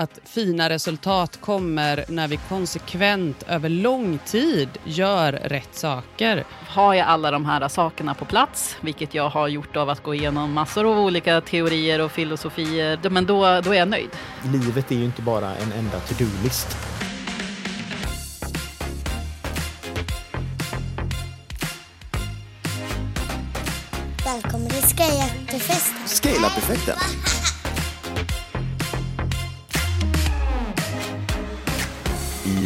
att fina resultat kommer när vi konsekvent över lång tid gör rätt saker. Har jag alla de här sakerna på plats, vilket jag har gjort av att gå igenom massor av olika teorier och filosofier, men då, då är jag nöjd. Livet är ju inte bara en enda to-do-list. Välkommen till Scale-Up-festen. Scale-up-effekten.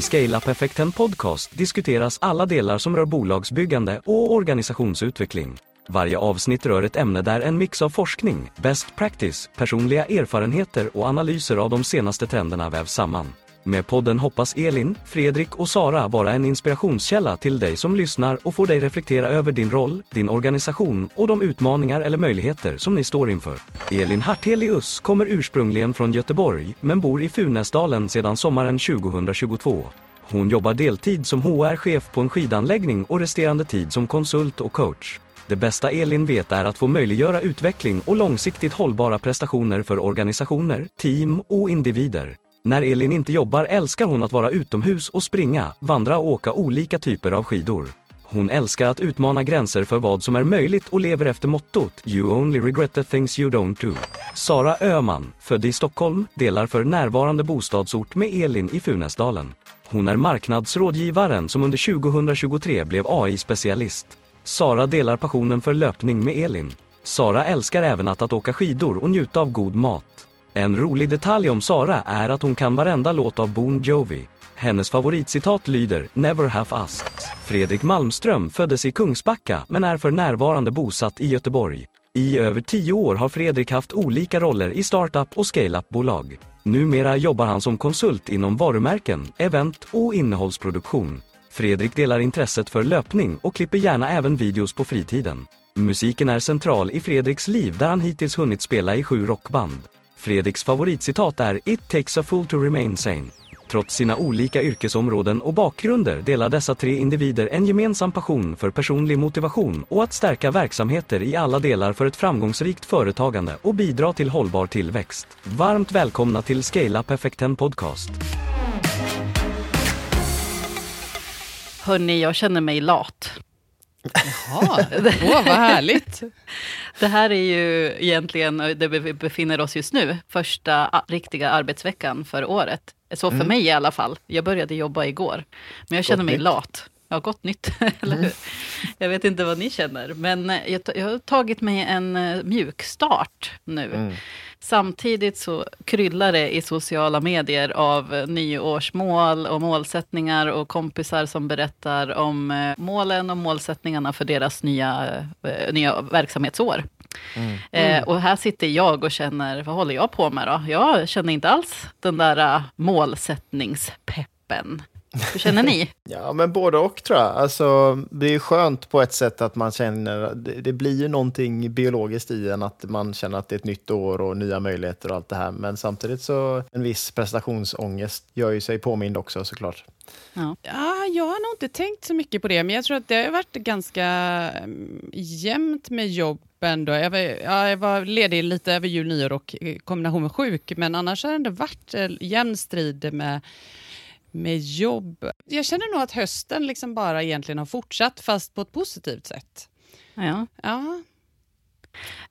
I Scale Up-effekten Podcast diskuteras alla delar som rör bolagsbyggande och organisationsutveckling. Varje avsnitt rör ett ämne där en mix av forskning, best practice, personliga erfarenheter och analyser av de senaste trenderna vävs samman. Med podden hoppas Elin, Fredrik och Sara vara en inspirationskälla till dig som lyssnar och få dig reflektera över din roll, din organisation och de utmaningar eller möjligheter som ni står inför. Elin Hartelius kommer ursprungligen från Göteborg men bor i Funäsdalen sedan sommaren 2022. Hon jobbar deltid som HR-chef på en skidanläggning och resterande tid som konsult och coach. Det bästa Elin vet är att få möjliggöra utveckling och långsiktigt hållbara prestationer för organisationer, team och individer. När Elin inte jobbar älskar hon att vara utomhus och springa, vandra och åka olika typer av skidor. Hon älskar att utmana gränser för vad som är möjligt och lever efter mottot “You only regret the things you don't do”. Sara Öhman, född i Stockholm, delar för närvarande bostadsort med Elin i Funäsdalen. Hon är marknadsrådgivaren som under 2023 blev AI-specialist. Sara delar passionen för löpning med Elin. Sara älskar även att, att åka skidor och njuta av god mat. En rolig detalj om Sara är att hon kan varenda låt av Bon Jovi. Hennes favoritcitat lyder “Never have asked”. Fredrik Malmström föddes i Kungsbacka men är för närvarande bosatt i Göteborg. I över tio år har Fredrik haft olika roller i startup och scale-up-bolag. Numera jobbar han som konsult inom varumärken, event och innehållsproduktion. Fredrik delar intresset för löpning och klipper gärna även videos på fritiden. Musiken är central i Fredriks liv där han hittills hunnit spela i sju rockband. Fredriks favoritcitat är “It takes a fool to remain sane”. Trots sina olika yrkesområden och bakgrunder delar dessa tre individer en gemensam passion för personlig motivation och att stärka verksamheter i alla delar för ett framgångsrikt företagande och bidra till hållbar tillväxt. Varmt välkomna till Scale Up Effekten Podcast. Hörni, jag känner mig lat. Jaha, åh vad härligt. Det här är ju egentligen, där vi befinner oss just nu, första riktiga arbetsveckan för året. Så för mm. mig i alla fall. Jag började jobba igår. Men jag känner mig lat. Ja, gott nytt, eller hur? Mm. Jag vet inte vad ni känner, men jag, jag har tagit mig en uh, mjukstart nu. Mm. Samtidigt så kryllar det i sociala medier av nyårsmål och målsättningar och kompisar som berättar om målen och målsättningarna för deras nya, nya verksamhetsår. Mm. Eh, och här sitter jag och känner, vad håller jag på med då? Jag känner inte alls den där målsättningspeppen. Hur känner ni? ja, men både och tror jag. Alltså, det är skönt på ett sätt att man känner, det, det blir ju någonting biologiskt i en att man känner att det är ett nytt år och nya möjligheter och allt det här. Men samtidigt så en viss prestationsångest gör ju sig påmind också såklart. Ja. ja, jag har nog inte tänkt så mycket på det, men jag tror att det har varit ganska mm, jämnt med jobben. Då. Jag, var, ja, jag var ledig lite över jul, nyår och i kombination med sjuk, men annars har det ändå varit jämn strid med med jobb. Jag känner nog att hösten liksom bara egentligen har fortsatt, fast på ett positivt sätt. Ja. ja.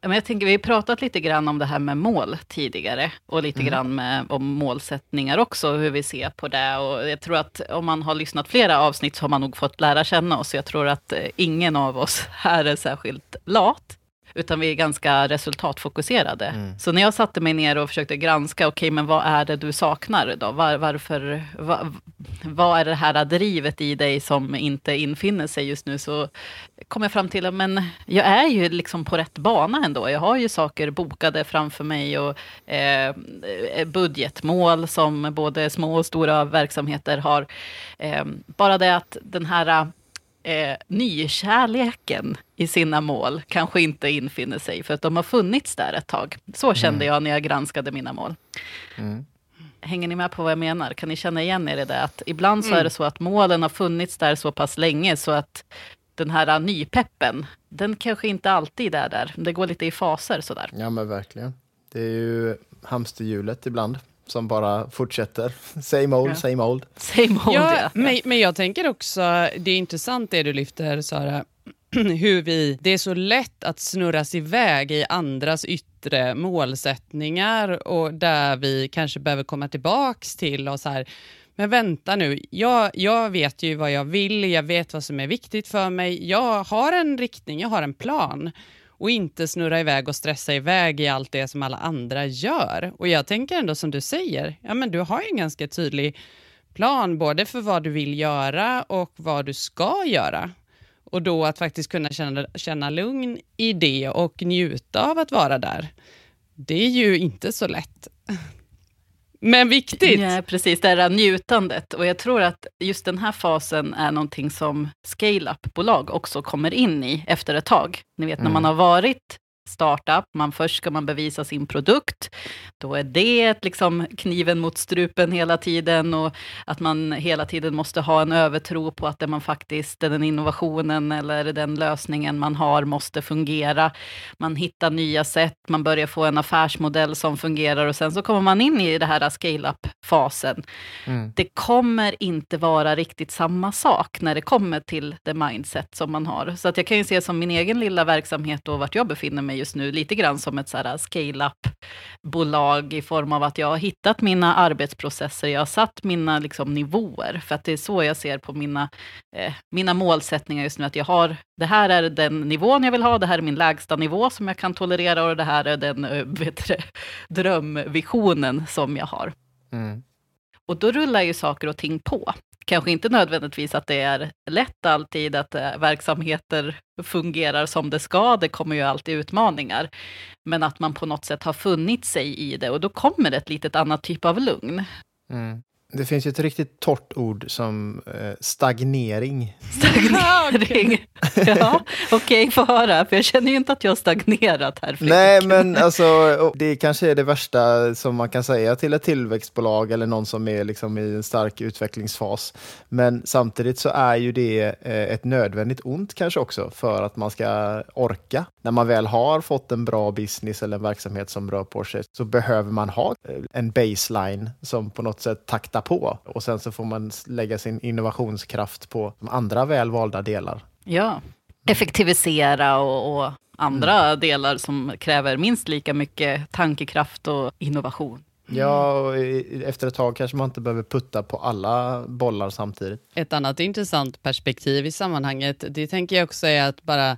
Men jag tänker, vi har pratat lite grann om det här med mål tidigare, och lite mm. grann med, om målsättningar också, hur vi ser på det. Och jag tror att om man har lyssnat flera avsnitt, så har man nog fått lära känna oss. Jag tror att eh, ingen av oss här är särskilt lat utan vi är ganska resultatfokuserade. Mm. Så när jag satte mig ner och försökte granska, okej, okay, men vad är det du saknar då? Var, varför, var, vad är det här drivet i dig som inte infinner sig just nu? Så kom jag fram till, att jag är ju liksom på rätt bana ändå. Jag har ju saker bokade framför mig och eh, budgetmål som både små och stora verksamheter har. Eh, bara det att den här eh, nykärleken i sina mål kanske inte infinner sig, för att de har funnits där ett tag. Så kände mm. jag när jag granskade mina mål. Mm. Hänger ni med på vad jag menar? Kan ni känna igen er i det? Att ibland så mm. är det så att målen har funnits där så pass länge, så att den här nypeppen, den kanske inte alltid är där. Det går lite i faser sådär. Ja men verkligen. Det är ju hamsterhjulet ibland. Som bara fortsätter. Same old, Ja. same old. Same old, Ja, ja. men, men jag tänker också, det är intressant det du lyfter Sara, hur vi, det är så lätt att snurras iväg i andras yttre målsättningar och där vi kanske behöver komma tillbaks till och så här, men vänta nu, jag, jag vet ju vad jag vill, jag vet vad som är viktigt för mig, jag har en riktning, jag har en plan och inte snurra iväg och stressa iväg i allt det som alla andra gör. Och jag tänker ändå som du säger, ja men du har ju en ganska tydlig plan både för vad du vill göra och vad du ska göra. Och då att faktiskt kunna känna, känna lugn i det och njuta av att vara där. Det är ju inte så lätt. Men viktigt. Ja, precis, det här njutandet. Och jag tror att just den här fasen är någonting som scale-up-bolag också kommer in i efter ett tag. Ni vet när man har varit startup, man först ska man bevisa sin produkt, då är det liksom kniven mot strupen hela tiden och att man hela tiden måste ha en övertro på att det man faktiskt, den innovationen eller den lösningen man har måste fungera. Man hittar nya sätt, man börjar få en affärsmodell som fungerar och sen så kommer man in i det här scale-up-fasen. Det kommer inte vara riktigt samma sak när det kommer till det mindset som man har. Så att jag kan ju se som min egen lilla verksamhet och vart jag befinner mig just nu, lite grann som ett scale-up-bolag i form av att jag har hittat mina arbetsprocesser, jag har satt mina liksom, nivåer, för att det är så jag ser på mina, eh, mina målsättningar just nu, att jag har, det här är den nivån jag vill ha, det här är min lägsta nivå som jag kan tolerera och det här är den eh, vet du, drömvisionen som jag har. Mm. Och då rullar ju saker och ting på. Kanske inte nödvändigtvis att det är lätt alltid, att eh, verksamheter fungerar som det ska, det kommer ju alltid utmaningar. Men att man på något sätt har funnit sig i det och då kommer det ett litet annat typ av lugn. Mm. Det finns ju ett riktigt torrt ord som eh, stagnering. Stagnering. ja, okej, få höra, för jag känner ju inte att jag har stagnerat här. Fredrik. Nej, men alltså, det kanske är det värsta som man kan säga till ett tillväxtbolag eller någon som är liksom i en stark utvecklingsfas. Men samtidigt så är ju det eh, ett nödvändigt ont kanske också för att man ska orka. När man väl har fått en bra business eller en verksamhet som rör på sig så behöver man ha eh, en baseline som på något sätt taktar på och sen så får man lägga sin innovationskraft på de andra välvalda delar. Ja, effektivisera och, och andra delar som kräver minst lika mycket tankekraft och innovation. Ja, och efter ett tag kanske man inte behöver putta på alla bollar samtidigt. Ett annat intressant perspektiv i sammanhanget, det tänker jag också är att bara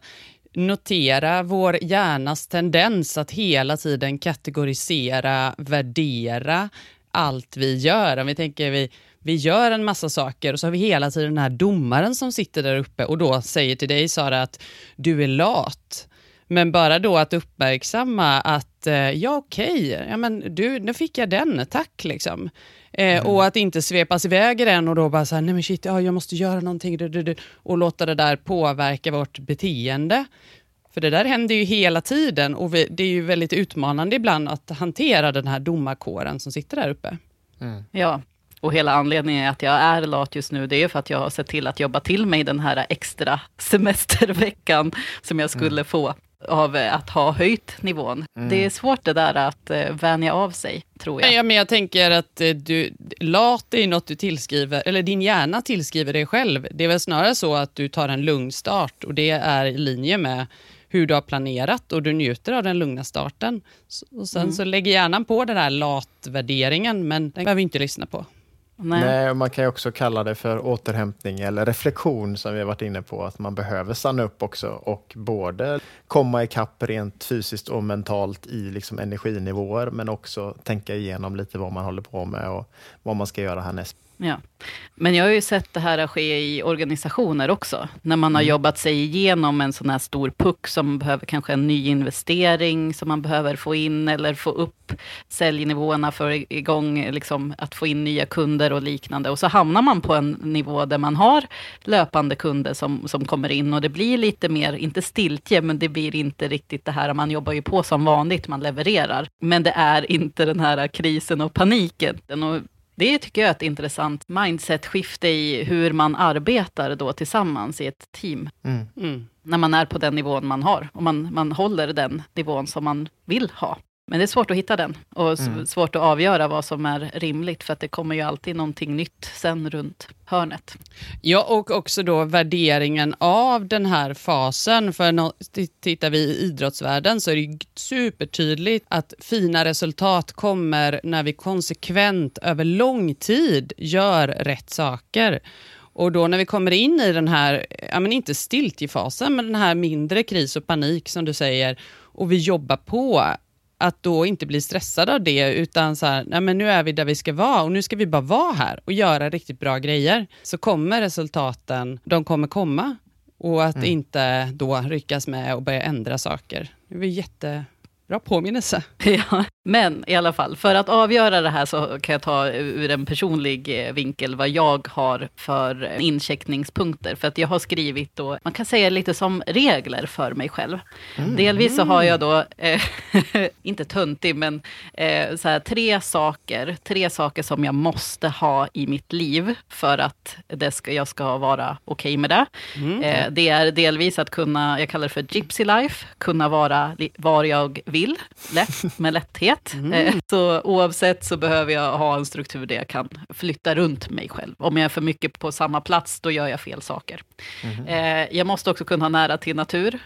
notera vår hjärnas tendens att hela tiden kategorisera, värdera allt vi gör. Om vi tänker vi, vi gör en massa saker och så har vi hela tiden den här domaren som sitter där uppe och då säger till dig Sara att du är lat. Men bara då att uppmärksamma att, eh, ja okej, ja, men du, nu fick jag den, tack liksom. Eh, Och att inte svepas iväg i den och då bara så här, nej men shit, ja, jag måste göra någonting, du, du, du, och låta det där påverka vårt beteende. För det där händer ju hela tiden och vi, det är ju väldigt utmanande ibland att hantera den här domarkåren som sitter där uppe. Ja, och hela anledningen att jag är lat just nu, det är för att jag har sett till att jobba till mig den här extra semesterveckan som jag skulle få av eh, att ha höjt nivån. Det är svårt det där att eh, vänja av sig, tror jag. Ja, men jag tänker att eh, du, lat är något du tillskriver, eller din hjärna tillskriver dig själv. Det är väl snarare så att du tar en lugn start och det är i linje med hur du har planerat och du njuter av den lugna starten. Och sen så lägger hjärnan på den här latvärderingen, men den behöver vi inte lyssna på. Nej. Nej, man kan ju också kalla det för återhämtning eller reflektion som vi har varit inne på, att man behöver stanna upp också och både komma ikapp rent fysiskt och mentalt i liksom energinivåer, men också tänka igenom lite vad man håller på med och vad man ska göra härnäst. Ja. Men jag har ju sett det här ske i organisationer också. När man har jobbat sig igenom en sån här stor puck som behöver kanske en ny investering som man behöver få in eller få upp säljnivåerna för igång, liksom att få in nya kunder och liknande. Och så hamnar man på en nivå där man har löpande kunder som, som kommer in och det blir lite mer, inte stiltje, men det blir inte riktigt det här, man jobbar ju på som vanligt, man levererar. Men det är inte den här krisen och paniken. Och det tycker jag är ett intressant mindset-skifte i hur man arbetar då tillsammans i ett team. Mm. Mm. När man är på den nivån man har och man, man håller den nivån som man vill ha. Men det är svårt att hitta den och mm. svårt att avgöra vad som är rimligt för att det kommer ju alltid någonting nytt sen runt hörnet. Ja, och också då värderingen av den här fasen. För no tittar vi i idrottsvärlden så är det supertydligt att fina resultat kommer när vi konsekvent över lång tid gör rätt saker. Och då när vi kommer in i den här, ja men inte stiltjefasen, men den här mindre kris och panik som du säger, och vi jobbar på, att då inte bli stressad av det, utan så här, nej men nu är vi där vi ska vara och nu ska vi bara vara här och göra riktigt bra grejer, så kommer resultaten, de kommer komma. Och att mm. inte då ryckas med och börja ändra saker. Det är jätte, Bra påminnelse. Ja, men i alla fall, för att avgöra det här så kan jag ta ur en personlig eh, vinkel vad jag har för incheckningspunkter. För att jag har skrivit då, man kan säga lite som regler för mig själv. Mm. Delvis så har jag då, eh, inte töntig, men eh, så här, tre saker, tre saker som jag måste ha i mitt liv för att det ska, jag ska vara okej okay med det. Mm. Eh, det är delvis att kunna, jag kallar det för gypsy life, kunna vara var jag vill, lätt, med lätthet. Mm. Eh, så oavsett så behöver jag ha en struktur där jag kan flytta runt mig själv. Om jag är för mycket på samma plats, då gör jag fel saker. Mm. Jag måste också kunna ha nära till natur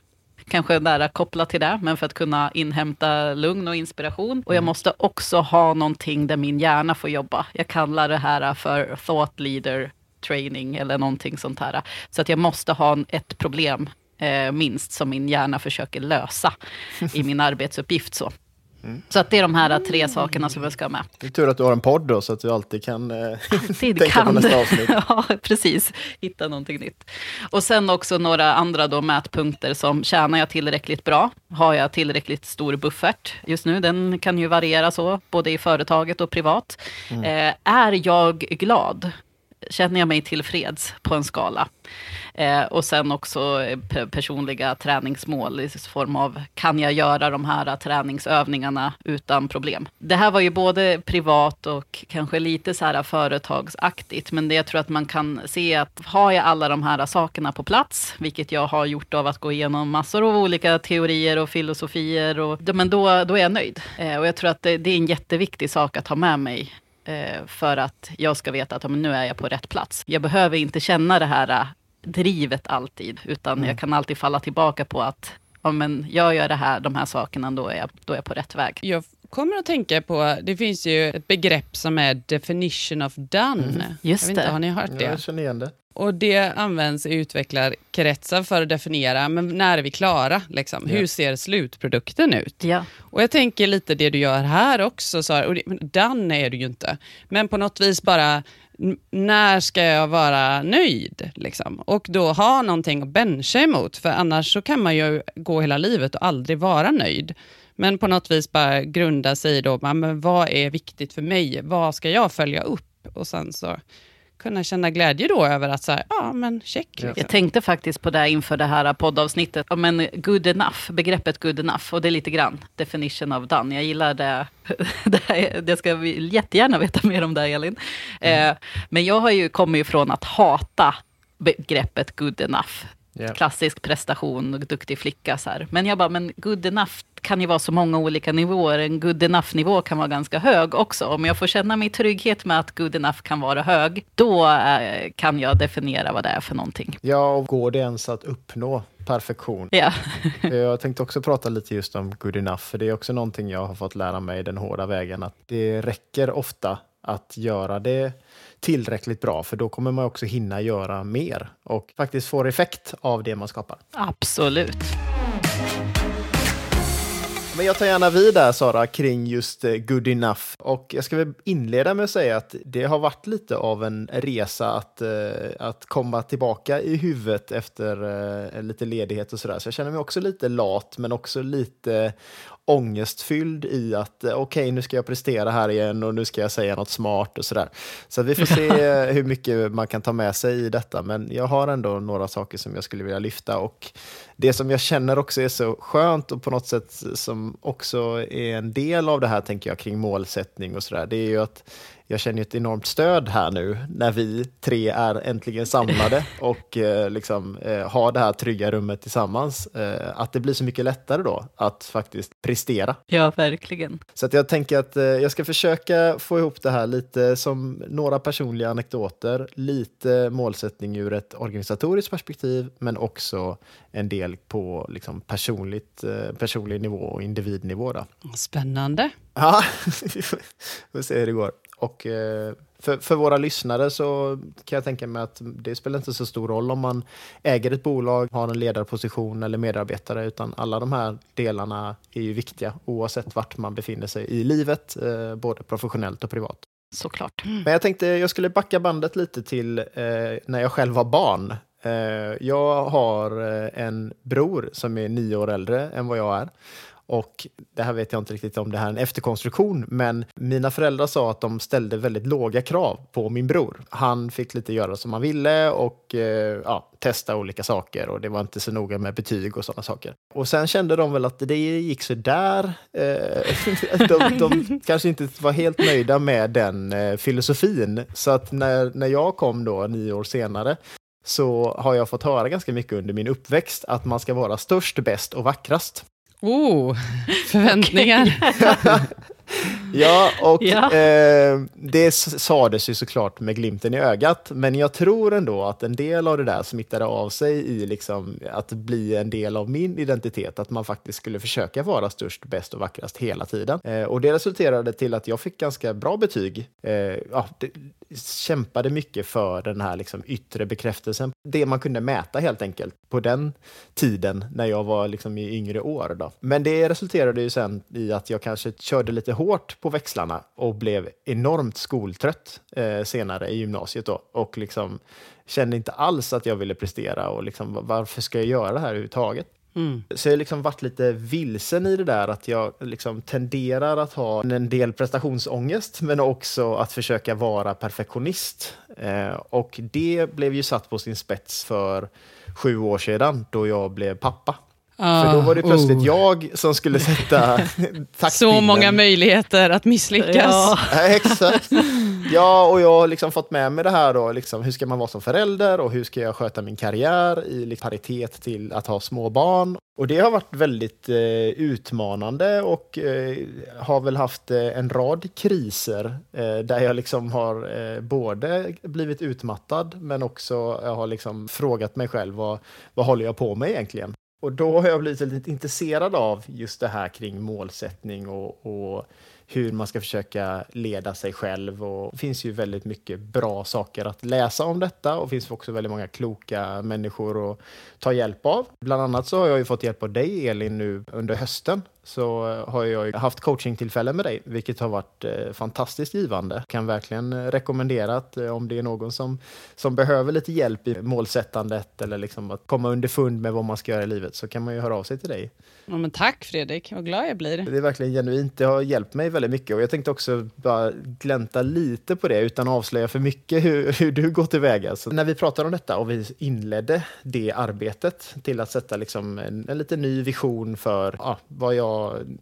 kanske nära kopplat till det, men för att kunna inhämta lugn och inspiration. Och jag mm. måste också ha någonting där min hjärna får jobba. Jag kallar det här för thought leader training eller någonting sånt här. Så att jag måste ha ett problem eh, minst, som min hjärna försöker lösa i min arbetsuppgift. Så. Mm. Så att det är de här tre sakerna som jag ska ha med. Det är tur att du har en podd då, så att du alltid kan eh, alltid tänka kan. på nästa avsnitt. ja, precis. Hitta någonting nytt. Och sen också några andra då mätpunkter som, tjänar jag tillräckligt bra? Har jag tillräckligt stor buffert just nu? Den kan ju variera så, både i företaget och privat. Mm. Eh, är jag glad? Känner jag mig tillfreds på en skala? Eh, och sen också eh, personliga träningsmål i form av, kan jag göra de här träningsövningarna utan problem? Det här var ju både privat och kanske lite så här företagsaktigt, men det jag tror att man kan se att har jag alla de här sakerna på plats, vilket jag har gjort av att gå igenom massor av olika teorier och filosofier, och, men då, då är jag nöjd. Eh, och jag tror att det, det är en jätteviktig sak att ha med mig för att jag ska veta att nu är jag på rätt plats. Jag behöver inte känna det här drivet alltid, utan mm. jag kan alltid falla tillbaka på att ja, men jag gör det här, de här sakerna, då är, jag, då är jag på rätt väg. Jag kommer att tänka på, det finns ju ett begrepp som är definition of done. Mm. Just jag vet inte, har ni hört det? jag känner igen det. Och det används i utvecklarkretsar för att definiera, men när är vi klara? Liksom? Ja. Hur ser slutprodukten ut? Ja. Och jag tänker lite det du gör här också, så och det, done är du ju inte, men på något vis bara när ska jag vara nöjd? Liksom? Och då ha någonting att bencha emot, för annars så kan man ju gå hela livet och aldrig vara nöjd. Men på något vis bara grunda sig i då, men vad är viktigt för mig? Vad ska jag följa upp? Och sen så kunna känna glädje då över att säga, ja men check. Liksom. Jag tänkte faktiskt på det inför det här poddavsnittet, men good enough, begreppet good enough, och det är lite grann definition of done. Jag gillar det, det, det ska vi jättegärna veta mer om det Elin. Mm. Eh, men jag har ju kommit ifrån att hata begreppet good enough. Yeah. Klassisk prestation, duktig flicka. Så här. Men jag bara, men good enough kan ju vara så många olika nivåer. En good enough-nivå kan vara ganska hög också. Om jag får känna mig trygghet med att good enough kan vara hög, då eh, kan jag definiera vad det är för någonting. Ja, och går det ens att uppnå perfektion? Ja. jag tänkte också prata lite just om good enough, för det är också någonting jag har fått lära mig den hårda vägen, att det räcker ofta att göra det tillräckligt bra, för då kommer man också hinna göra mer och faktiskt få effekt av det man skapar. Absolut. Men jag tar gärna vid där Sara kring just eh, good enough. Och jag ska väl inleda med att säga att det har varit lite av en resa att, eh, att komma tillbaka i huvudet efter eh, lite ledighet och sådär. Så jag känner mig också lite lat men också lite ångestfylld i att okej, okay, nu ska jag prestera här igen och nu ska jag säga något smart och sådär. Så vi får se hur mycket man kan ta med sig i detta. Men jag har ändå några saker som jag skulle vilja lyfta och det som jag känner också är så skönt och på något sätt som också är en del av det här, tänker jag, kring målsättning och sådär, det är ju att jag känner ett enormt stöd här nu när vi tre är äntligen samlade och eh, liksom, eh, har det här trygga rummet tillsammans. Eh, att det blir så mycket lättare då att faktiskt prestera. Ja, verkligen. Så att jag tänker att eh, jag ska försöka få ihop det här lite som några personliga anekdoter, lite målsättning ur ett organisatoriskt perspektiv, men också en del på liksom, personligt, eh, personlig nivå och individnivå. Då. Spännande. Ja, vi får se hur det går. Och eh, för, för våra lyssnare så kan jag tänka mig att det spelar inte så stor roll om man äger ett bolag, har en ledarposition eller medarbetare, utan alla de här delarna är ju viktiga oavsett vart man befinner sig i livet, eh, både professionellt och privat. Såklart. Men jag tänkte jag skulle backa bandet lite till eh, när jag själv var barn. Eh, jag har eh, en bror som är nio år äldre än vad jag är. Och det här vet jag inte riktigt om det här är en efterkonstruktion, men mina föräldrar sa att de ställde väldigt låga krav på min bror. Han fick lite göra som han ville och eh, ja, testa olika saker och det var inte så noga med betyg och sådana saker. Och sen kände de väl att det gick så där. Eh, de, de kanske inte var helt nöjda med den eh, filosofin. Så att när, när jag kom då nio år senare så har jag fått höra ganska mycket under min uppväxt att man ska vara störst, bäst och vackrast. Oh, förväntningar. ja, och Ja. Eh, det sades ju såklart med glimten i ögat, men jag tror ändå att en del av det där smittade av sig i liksom att bli en del av min identitet, att man faktiskt skulle försöka vara störst, bäst och vackrast hela tiden. Eh, och det resulterade till att jag fick ganska bra betyg. Eh, ja, det, kämpade mycket för den här liksom yttre bekräftelsen, det man kunde mäta helt enkelt på den tiden när jag var liksom i yngre år. Då. Men det resulterade ju sen i att jag kanske körde lite hårt på växlarna och blev enormt skoltrött eh, senare i gymnasiet då och liksom kände inte alls att jag ville prestera och liksom varför ska jag göra det här överhuvudtaget? Mm. Så jag har liksom varit lite vilsen i det där att jag liksom tenderar att ha en del prestationsångest men också att försöka vara perfektionist. Eh, och det blev ju satt på sin spets för sju år sedan då jag blev pappa. För då var det plötsligt oh. jag som skulle sätta taktpinnen. Så många möjligheter att misslyckas. Ja. Ja, exakt. Ja, och jag har liksom fått med mig det här då, liksom, hur ska man vara som förälder och hur ska jag sköta min karriär i liksom, paritet till att ha små barn. Och det har varit väldigt eh, utmanande och eh, har väl haft eh, en rad kriser eh, där jag liksom har eh, både blivit utmattad men också jag har liksom frågat mig själv vad, vad håller jag på med egentligen? Och då har jag blivit lite intresserad av just det här kring målsättning och, och hur man ska försöka leda sig själv. Och det finns ju väldigt mycket bra saker att läsa om detta och det finns också väldigt många kloka människor att ta hjälp av. Bland annat så har jag ju fått hjälp av dig Elin nu under hösten så har jag haft coachingtillfällen med dig, vilket har varit eh, fantastiskt givande. Kan verkligen rekommendera att eh, om det är någon som, som behöver lite hjälp i målsättandet eller liksom att komma underfund med vad man ska göra i livet så kan man ju höra av sig till dig. Ja, men tack Fredrik, vad glad jag blir. Det är verkligen genuint. Det har hjälpt mig väldigt mycket och jag tänkte också bara glänta lite på det utan att avslöja för mycket hur, hur du går tillväga. Så när vi pratade om detta och vi inledde det arbetet till att sätta liksom en, en lite ny vision för ja, vad jag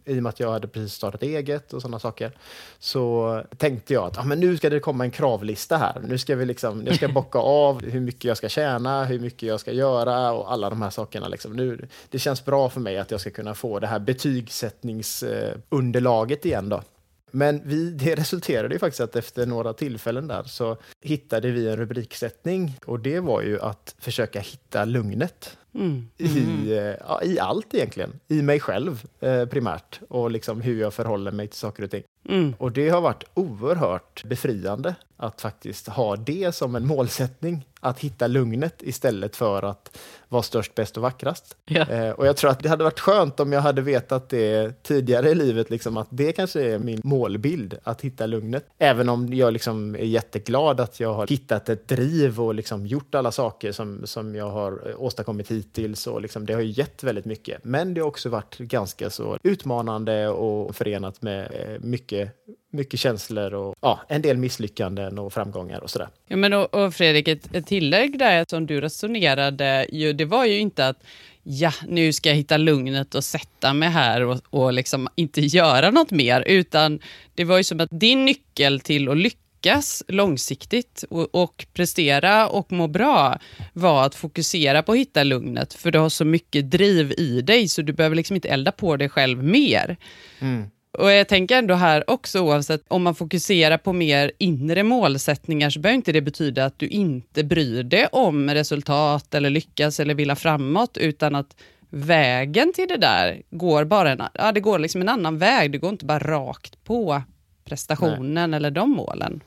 i och med att jag hade precis startat eget och sådana saker, så tänkte jag att ah, men nu ska det komma en kravlista här. Nu ska vi liksom, jag ska bocka av hur mycket jag ska tjäna, hur mycket jag ska göra och alla de här sakerna. Liksom. Nu, det känns bra för mig att jag ska kunna få det här betygsättningsunderlaget igen då. Men vi, det resulterade ju faktiskt att efter några tillfällen där så hittade vi en rubriksättning och det var ju att försöka hitta lugnet. Mm. I, eh, ja, I allt egentligen. I mig själv eh, primärt och liksom hur jag förhåller mig till saker och ting. Mm. Och det har varit oerhört befriande att faktiskt ha det som en målsättning. Att hitta lugnet istället för att vara störst, bäst och vackrast. Ja. Eh, och jag tror att det hade varit skönt om jag hade vetat det tidigare i livet, liksom, att det kanske är min målbild, att hitta lugnet. Även om jag liksom är jätteglad att jag har hittat ett driv och liksom gjort alla saker som, som jag har åstadkommit hittills hittills Och liksom, det har ju gett väldigt mycket. Men det har också varit ganska så utmanande och förenat med eh, mycket mycket känslor och ja, en del misslyckanden och framgångar och sådär. Ja, men och, och Fredrik, ett, ett tillägg där som du resonerade, ju, det var ju inte att ja, nu ska jag hitta lugnet och sätta mig här och, och liksom inte göra något mer, utan det var ju som att din nyckel till att lyckas lyckas långsiktigt och, och, prestera och må bra var att fokusera på att hitta lugnet, för du har så mycket driv i dig, så du behöver liksom inte elda på dig själv mer. Mm. Och jag tänker ändå här också, oavsett om man fokuserar på mer inre målsättningar, så behöver inte det betyda att du inte bryr dig om resultat eller lyckas eller vilja framåt, utan att vägen till det där går bara en, ja, det går liksom en annan väg. Det går inte bara rakt på prestationen Nej. eller de målen.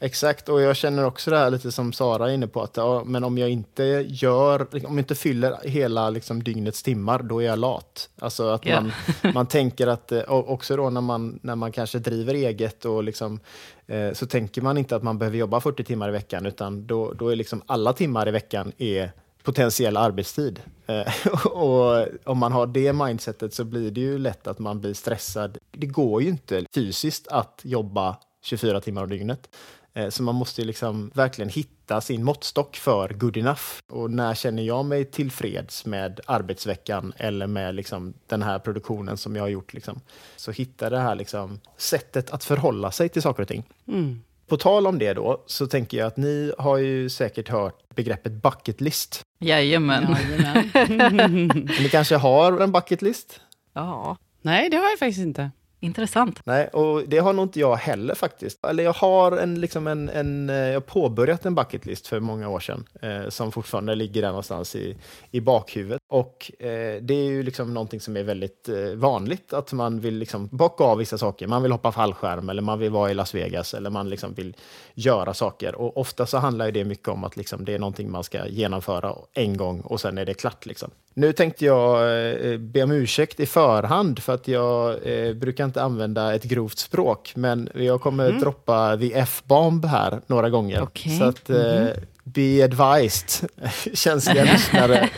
Exakt, och jag känner också det här lite som Sara är inne på, att ja, men om jag inte gör, om jag inte fyller hela liksom, dygnets timmar, då är jag lat. Alltså att yeah. man, man tänker att, eh, också då när man, när man kanske driver eget och liksom, eh, så tänker man inte att man behöver jobba 40 timmar i veckan, utan då, då är liksom alla timmar i veckan är potentiell arbetstid. Eh, och om man har det mindsetet så blir det ju lätt att man blir stressad. Det går ju inte fysiskt att jobba 24 timmar om dygnet. Eh, så man måste ju liksom verkligen hitta sin måttstock för good enough. Och när känner jag mig tillfreds med arbetsveckan eller med liksom den här produktionen som jag har gjort? Liksom. Så hitta det här liksom sättet att förhålla sig till saker och ting. Mm. På tal om det då, så tänker jag att ni har ju säkert hört begreppet bucket list. Jajamän. Jajamän. ni kanske har en bucket list? Ja. Nej, det har jag faktiskt inte. Intressant. Nej, och det har nog inte jag heller faktiskt. Eller jag har en, liksom en, en eh, jag har påbörjat en bucketlist för många år sedan eh, som fortfarande ligger där någonstans i, i bakhuvudet. Och eh, det är ju liksom någonting som är väldigt eh, vanligt att man vill liksom bocka av vissa saker. Man vill hoppa fallskärm eller man vill vara i Las Vegas eller man liksom vill göra saker. Och ofta så handlar det mycket om att liksom det är någonting man ska genomföra en gång och sen är det klart. Liksom. Nu tänkte jag eh, be om ursäkt i förhand för att jag eh, brukar inte använda ett grovt språk, men jag kommer mm. droppa the F-bomb här några gånger. Okay. Så att, mm be advised, känsliga lyssnare.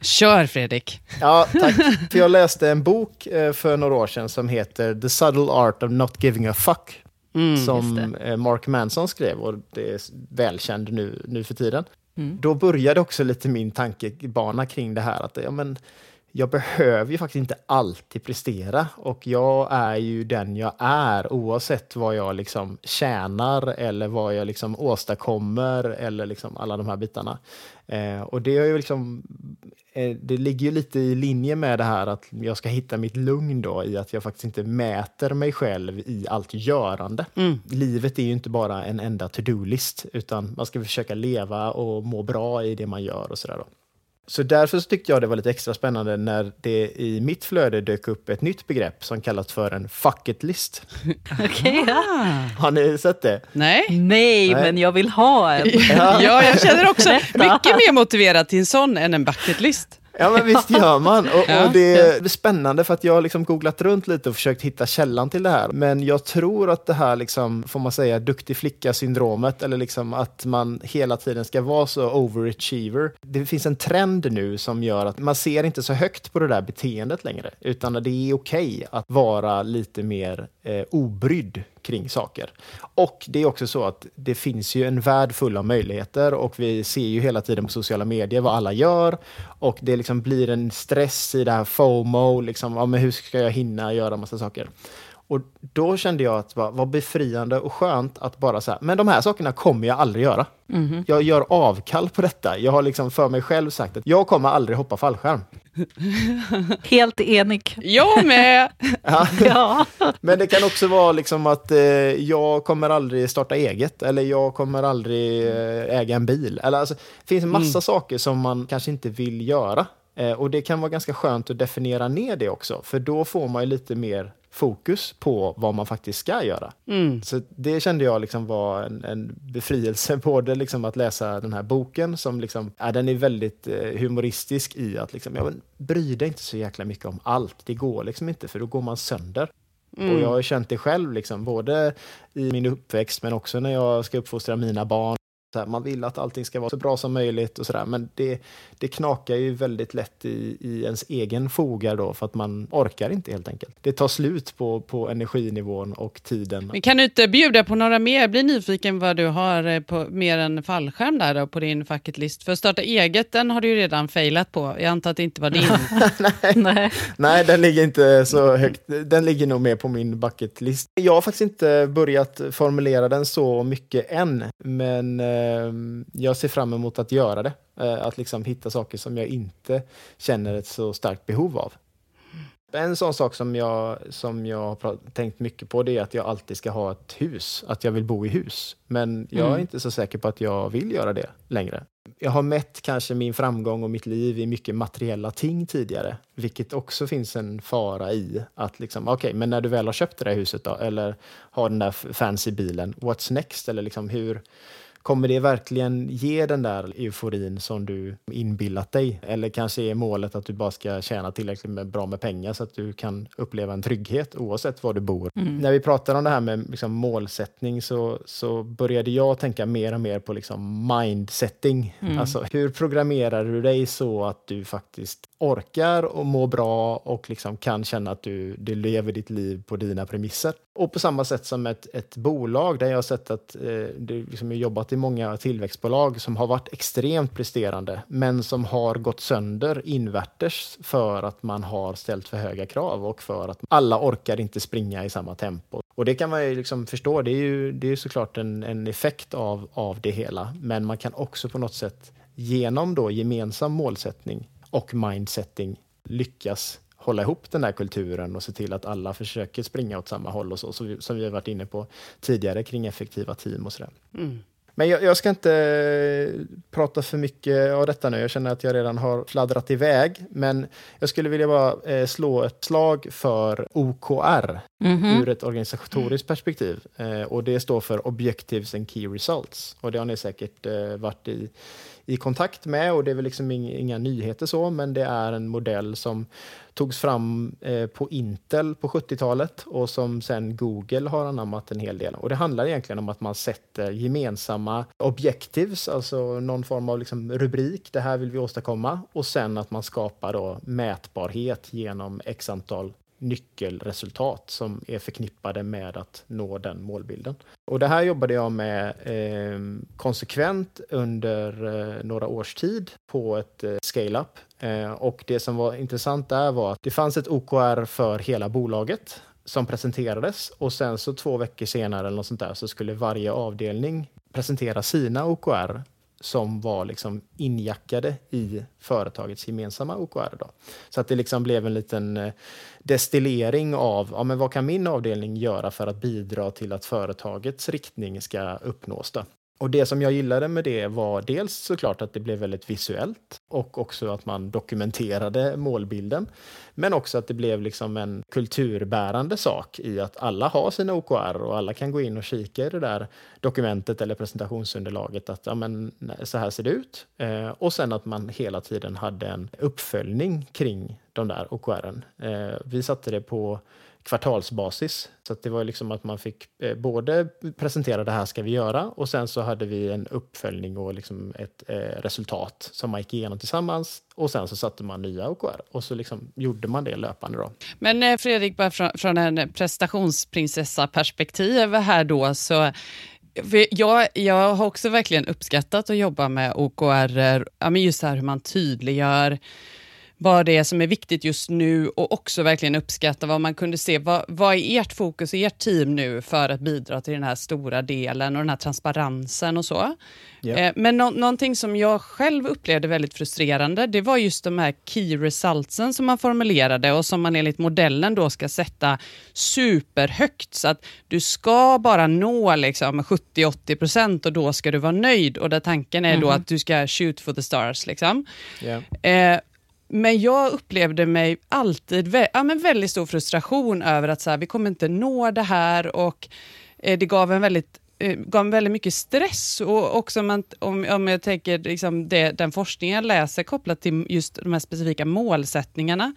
Kör Fredrik! Ja, tack. För jag läste en bok för några år sedan som heter The Subtle Art of Not Giving a Fuck. Mm, som Mark Manson skrev och det är välkänd nu, nu för tiden. Mm. Då började också lite min tankebana kring det här att ja, men, jag behöver ju faktiskt inte alltid prestera och jag är ju den jag är oavsett vad jag liksom tjänar eller vad jag liksom åstadkommer eller liksom alla de här bitarna. Eh, och det, är ju liksom, eh, det ligger ju lite i linje med det här att jag ska hitta mitt lugn då i att jag faktiskt inte mäter mig själv i allt görande. Mm. Livet är ju inte bara en enda to-do-list utan man ska försöka leva och må bra i det man gör och sådär. Så därför så tyckte jag det var lite extra spännande när det i mitt flöde dök upp ett nytt begrepp som kallas för en fuck it-list. Okej, okay, ja. Har ni sett det? Nej. Nej, Nej. men jag vill ha en. Ja, ja jag känner också mycket mer motiverad till en sån än en bucket list. Ja, men visst gör man. Och, och det är spännande för att jag har liksom googlat runt lite och försökt hitta källan till det här. Men jag tror att det här, liksom, får man säga, duktig flicka-syndromet, eller liksom att man hela tiden ska vara så overachiever. Det finns en trend nu som gör att man ser inte så högt på det där beteendet längre, utan det är okej okay att vara lite mer eh, obrydd kring saker. Och det är också så att det finns ju en värld full av möjligheter och vi ser ju hela tiden på sociala medier vad alla gör och det liksom blir en stress i det här FOMO, liksom, ja, men hur ska jag hinna göra massa saker? Och då kände jag att det var befriande och skönt att bara säga, men de här sakerna kommer jag aldrig göra. Mm. Jag gör avkall på detta. Jag har liksom för mig själv sagt att jag kommer aldrig hoppa fallskärm. Helt enig. Jag med! ja. ja. Men det kan också vara liksom att eh, jag kommer aldrig starta eget eller jag kommer aldrig eh, äga en bil. Eller, alltså, det finns en massa mm. saker som man kanske inte vill göra. Eh, och det kan vara ganska skönt att definiera ner det också, för då får man ju lite mer fokus på vad man faktiskt ska göra. Mm. Så det kände jag liksom var en, en befrielse, både liksom att läsa den här boken, som liksom, ja, den är väldigt eh, humoristisk i att liksom, ja, men, bry dig inte så jäkla mycket om allt. Det går liksom inte, för då går man sönder. Mm. Och jag har känt det själv, liksom, både i min uppväxt men också när jag ska uppfostra mina barn. Här, man vill att allting ska vara så bra som möjligt och sådär, men det, det knakar ju väldigt lätt i, i ens egen fogar då, för att man orkar inte helt enkelt. Det tar slut på, på energinivån och tiden. Men kan du inte bjuda på några mer? Jag blir nyfiken vad du har eh, på mer än fallskärm där då, på din bucket list. För att starta eget, den har du ju redan failat på. Jag antar att det inte var din. Nej. Nej. Nej, den ligger inte så högt. Den ligger nog mer på min bucket list. Jag har faktiskt inte börjat formulera den så mycket än, men eh, jag ser fram emot att göra det. Eh, att liksom hitta saker som jag inte känner ett så starkt behov av. En sån sak som jag, som jag har tänkt mycket på det är att jag alltid ska ha ett hus, att jag vill bo i hus. Men jag är Mm. inte så säker på att jag vill göra det längre. Jag har mätt kanske min framgång och mitt liv i mycket materiella ting tidigare, vilket också finns en fara i. Att liksom, okej, men när du väl har köpt det där huset då, eller har den där fancy bilen, what's next? Eller liksom hur kommer det verkligen ge den där euforin som du inbillat dig? Eller kanske är målet att du bara ska tjäna tillräckligt med, bra med pengar så att du kan uppleva en trygghet oavsett var du bor? När vi pratar om det här med liksom målsättning så, så började jag tänka mer och mer på liksom mindsetting. Alltså hur programmerar du dig så att du faktiskt orkar och mår bra och liksom kan känna att du, du lever ditt liv på dina premisser. Och på samma sätt som ett, ett bolag där jag har sett att eh, det liksom jag har jobbat i många tillväxtbolag som har varit extremt presterande men som har gått sönder invärtes för att man har ställt för höga krav och för att alla orkar inte springa i samma tempo. Och det kan man ju liksom förstå, det är ju, det är ju såklart en, en effekt av, av det hela. Men man kan också på något sätt genom då gemensam målsättning och mindsetting lyckas hålla ihop den här kulturen och se till att alla försöker springa åt samma håll och så, så vi- som vi har varit inne på tidigare kring effektiva team och sådär. Mm. Men jag, jag ska inte eh, prata för mycket av detta nu. Jag känner att jag redan har fladdrat iväg. Men jag skulle vilja bara eh, slå ett slag för OKR Mhm. ur ett organisatoriskt perspektiv. Eh, och det står för Objectives and Key Results. Och det har ni säkert varit i, i kontakt med och det är väl liksom inga, nyheter så, men det är en modell som togs fram eh, på Intel på 70-talet och som sen Google har anammat en hel del. Och det handlar egentligen om att man sätter gemensamma objectives, alltså någon form av liksom rubrik, det här vill vi åstadkomma, och sen att man skapar då mätbarhet genom x antal nyckelresultat som är förknippade med att nå den målbilden. Och det här jobbade jag med eh, konsekvent under eh, några års tid på ett eh, scale-up. Eh, och det som var intressant där var att det fanns ett OKR för hela bolaget som presenterades och sen så två veckor senare eller något sånt där så skulle varje avdelning presentera sina OKR som var liksom injackade i företagets gemensamma OKR. Då. Så att det liksom blev en liten eh, destillering av ja, men vad kan min avdelning göra för att bidra till att företagets riktning ska uppnås. Då. Och det som jag gillade med det var dels såklart att det blev väldigt visuellt och också att man dokumenterade målbilden. Men också att det blev liksom en kulturbärande sak i att alla har sina OKR och alla kan gå in och kika i det där dokumentet eller presentationsunderlaget att ja, men, så här ser det ut. Eh, och sen att man hela tiden hade en uppföljning kring de där OKRen. Eh, vi satte det på kvartalsbasis. Så att det var liksom att man fick eh, både presentera det här ska vi göra och sen så hade vi en uppföljning och liksom ett eh, resultat som man gick igenom tillsammans och sen så satte man nya OKR och så liksom gjorde man det löpande då. Men eh, Fredrik, bara från, från en prestationsprinsessa-perspektiv här då, så jag, jag har också verkligen uppskattat att jobba med OKR, ja, men just här hur man tydliggör vad det är som är viktigt just nu och också verkligen uppskatta vad man kunde se. Vad, vad är ert fokus och ert team nu för att bidra till den här stora delen och den här transparensen och så. Eh, Men nå någonting som jag själv upplevde väldigt frustrerande, det var just de här key resultsen som man formulerade och som man enligt modellen då ska sätta superhögt. Så att du ska bara nå liksom 70-80 procent och då ska du vara nöjd. Och där tanken är då att du ska shoot for the stars. Liksom. Ja. Eh, men jag upplevde mig alltid vä ja, men väldigt stor frustration över att så här, vi kommer inte nå det här och eh, det gav en väldigt eh, gav väldigt mycket stress och också om, man, om, om jag tänker liksom det, den forskningen jag läser kopplat till just de här specifika målsättningarna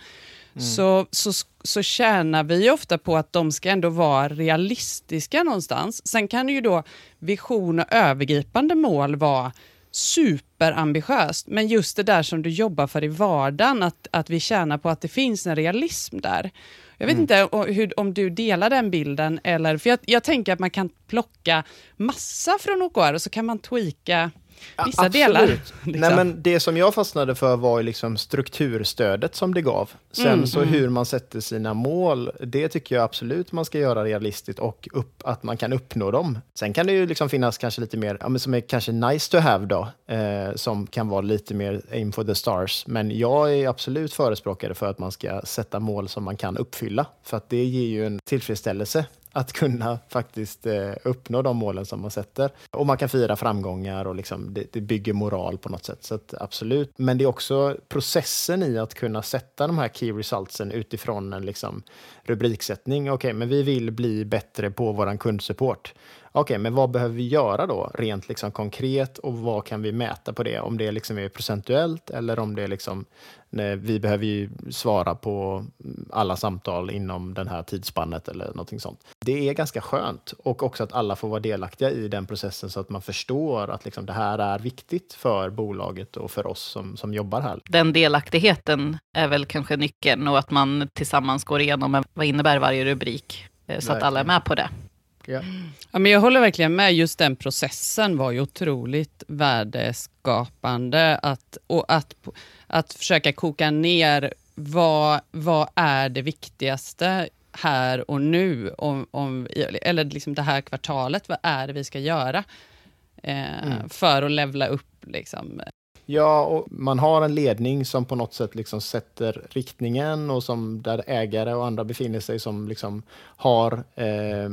så, så, så tjänar vi ofta på att de ska ändå vara realistiska någonstans. Sen kan ju då vision och övergripande mål vara superambitiöst, men just det där som du jobbar för i vardagen, att, att vi tjänar på att det finns en realism där. Jag vet mm. inte hur, om du delar den bilden, eller, för jag, jag tänker att man kan plocka massa från OKR och så kan man tweaka vissa ja, delar. Liksom. Nej, men det som jag fastnade för var liksom strukturstödet som det gav. Sen mm, så mm. hur man sätter sina mål, det tycker jag absolut man ska göra realistiskt och upp, att man kan uppnå dem. Sen kan det ju liksom finnas kanske lite mer, ja, men som är kanske nice to have då, eh, som kan vara lite mer aim for the stars. Men jag är absolut förespråkare för att man ska sätta mål som man kan uppfylla, för att det ger ju en tillfredsställelse att kunna faktiskt eh, uppnå de målen som man sätter. Och man kan fira framgångar och liksom, det, det bygger moral på något sätt. Så att, absolut. Men det är också processen i att kunna sätta de här key resultsen utifrån en liksom, rubriksättning. Okej, okay, men vi vill bli bättre på vår kundsupport. Okej, okay, men vad behöver vi göra då rent liksom konkret och vad kan vi mäta på det? Om det liksom är procentuellt eller om det är liksom, nej, vi behöver ju svara på alla samtal inom den här tidsspannet eller någonting sånt. Det är ganska skönt och också att alla får vara delaktiga i den processen så att man förstår att liksom det här är viktigt för bolaget och för oss som, som jobbar här. Den delaktigheten är väl kanske nyckeln och att man tillsammans går igenom vad innebär varje rubrik eh, så att alla är med på det. Ja. Ja, men jag håller verkligen med. Just den processen var ju otroligt värdeskapande. Att, och att, att försöka koka ner vad, vad är det viktigaste här och nu, om, om, eller liksom det här kvartalet, vad är det vi ska göra eh, mm. för att levla upp liksom, Ja, och man har en ledning som på något sätt liksom sätter riktningen och som där ägare och andra befinner sig som liksom har eh,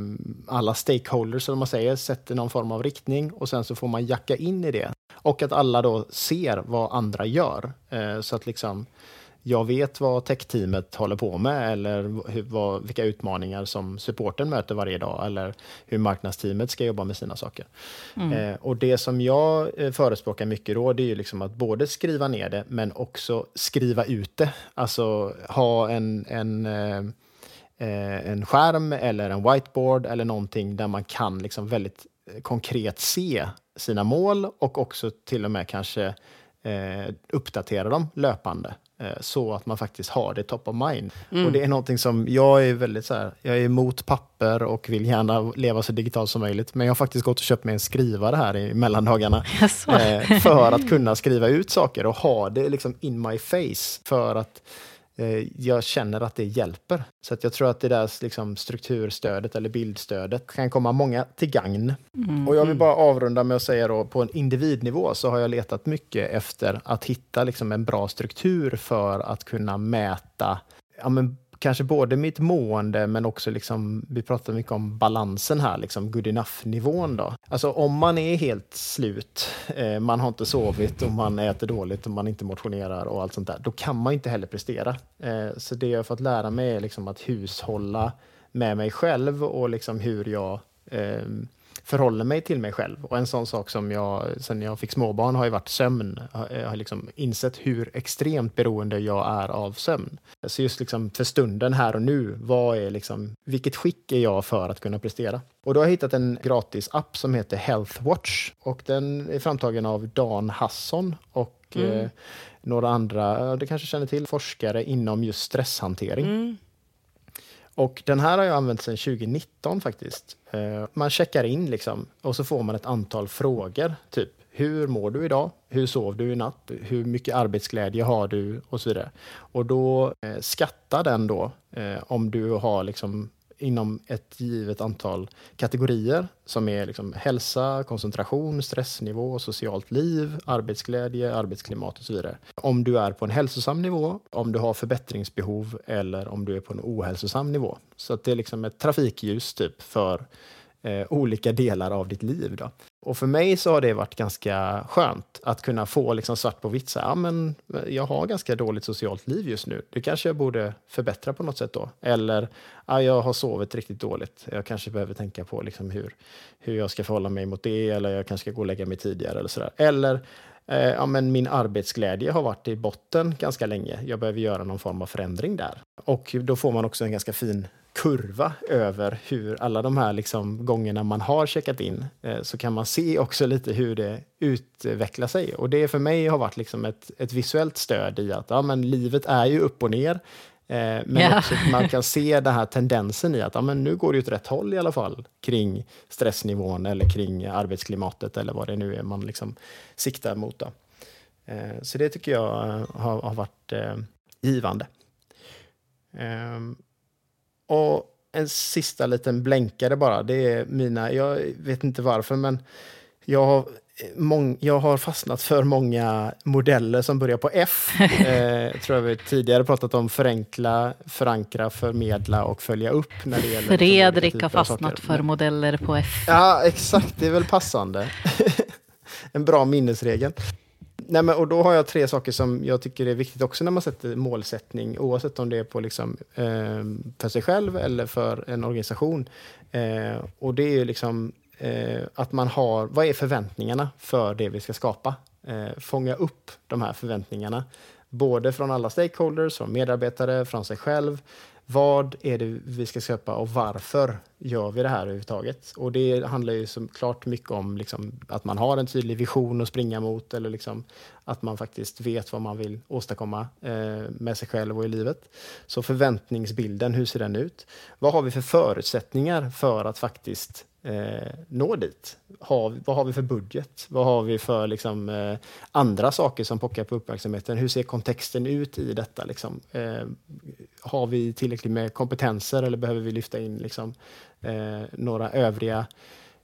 alla stakeholders, som man säger, sätter någon form av riktning och sen så får man jacka in i det. Och att alla då ser vad andra gör. Eh, så att liksom jag vet vad techteamet håller på med eller hur, vad, vilka utmaningar som supporten möter varje dag eller hur marknadsteamet ska jobba med sina saker. Mm. Eh, och det som jag eh, förespråkar mycket då, det är ju liksom att både skriva ner det men också skriva ut det. Alltså ha en, en eh, eh en skärm eller en whiteboard eller någonting där man kan liksom väldigt eh, konkret se sina mål och också till och med kanske eh, uppdatera dem löpande. Eh, så att man faktiskt har det top of mind. Mm. Och det är någonting som jag är väldigt så här, jag är emot papper och vill gärna leva så digitalt som möjligt. Men jag har faktiskt gått och köpt mig en skrivare här i mellandagarna. eh, för att kunna skriva ut saker och ha det liksom in my face. För att jag känner att det hjälper. Så att jag tror att det där liksom, strukturstödet eller bildstödet kan komma många till gagn. Mm. Och jag vill bara avrunda med att säga då, på en individnivå så har jag letat mycket efter att hitta liksom, en bra struktur för att kunna mäta ja, men kanske både mitt mående men också liksom, vi pratar mycket om balansen här, liksom good enough-nivån då. Alltså om man är helt slut, eh, man har inte sovit och man äter dåligt och man inte motionerar och allt sånt där, då kan man inte heller prestera. Eh, så det jag har fått lära mig är liksom att hushålla med mig själv och liksom hur jag eh, förhåller mig till mig själv. Och en sån sak som jag, sen jag fick småbarn, har ju varit sömn. Jag har liksom insett hur extremt beroende jag är av sömn. Så just liksom för stunden här och nu, vad är liksom, vilket skick är jag för att kunna prestera? Och då har jag hittat en gratis app som heter Health Watch och den är framtagen av Dan Hasson och mm. eh, några andra, du kanske känner till, forskare inom just stresshantering. Mm. Och den här har jag använt sedan 2019 faktiskt. Eh, man checkar in liksom och så får man ett antal frågor. Typ, hur mår du idag? Hur sov du i natt? Hur mycket arbetsglädje har du? Och så vidare. Och då eh, skattar den då eh, om du har liksom inom ett givet antal kategorier som är liksom hälsa, koncentration, stressnivå, socialt liv, arbetsglädje, arbetsklimat och så vidare. Om du är på en hälsosam nivå, om du har förbättringsbehov eller om du är på en ohälsosam nivå. Så att det är liksom ett trafikljus typ för eh, olika delar av ditt liv. Då. Och för mig så har det varit ganska skönt att kunna få liksom svart på vitt, så ja, men jag har ganska dåligt socialt liv just nu. Det kanske jag borde förbättra på något sätt då. Eller ah, jag har sovit riktigt dåligt. Jag kanske behöver tänka på liksom hur, hur jag ska förhålla mig mot det, eller jag kanske ska gå och lägga mig tidigare. Eller, så där. eller eh, ja, men min arbetsglädje har varit i botten ganska länge. Jag behöver göra någon form av förändring där. Och då får man också en ganska fin kurva över hur alla de här liksom gångerna man har checkat in eh, så kan man se också lite hur det utvecklar sig. Och det för mig har varit liksom ett, ett visuellt stöd i att ja, men livet är ju upp och ner. Eh, men yeah. också man kan se den här tendensen i att ja, men nu går det åt rätt håll i alla fall kring stressnivån eller kring arbetsklimatet eller vad det nu är man liksom siktar mot. Då. Eh, så det tycker jag har, har varit givande. Och en sista liten blänkare bara, det är mina, jag vet inte varför, men jag har, mång, jag har fastnat för många modeller som börjar på F. eh, tror jag vi tidigare pratat om förenkla, förankra, förmedla och följa upp. När det gäller Fredrik har fastnat för modeller på F. Ja, exakt, det är väl passande. en bra minnesregel. Nej, men, och då har jag tre saker som jag tycker är viktigt också när man sätter målsättning, oavsett om det är på liksom, eh, för sig själv eller för en organisation. Eh, och det är ju liksom eh, att man har, vad är förväntningarna för det vi ska skapa? Eh, fånga upp de här förväntningarna, både från alla stakeholders, från medarbetare, från sig själv, vad är det vi ska köpa och varför gör vi det här överhuvudtaget? Och det handlar ju såklart mycket om liksom att man har en tydlig vision att springa mot eller liksom att man faktiskt vet vad man vill åstadkomma eh, med sig själv och i livet. Så förväntningsbilden, hur ser den ut? Vad har vi för förutsättningar för att faktiskt eh, nå dit? Har, vad har vi för budget? Vad har vi för liksom, eh, andra saker som pockar på uppmärksamheten? Hur ser kontexten ut i detta? Liksom? Eh, har vi tillräckligt med kompetenser eller behöver vi lyfta in liksom, eh, några övriga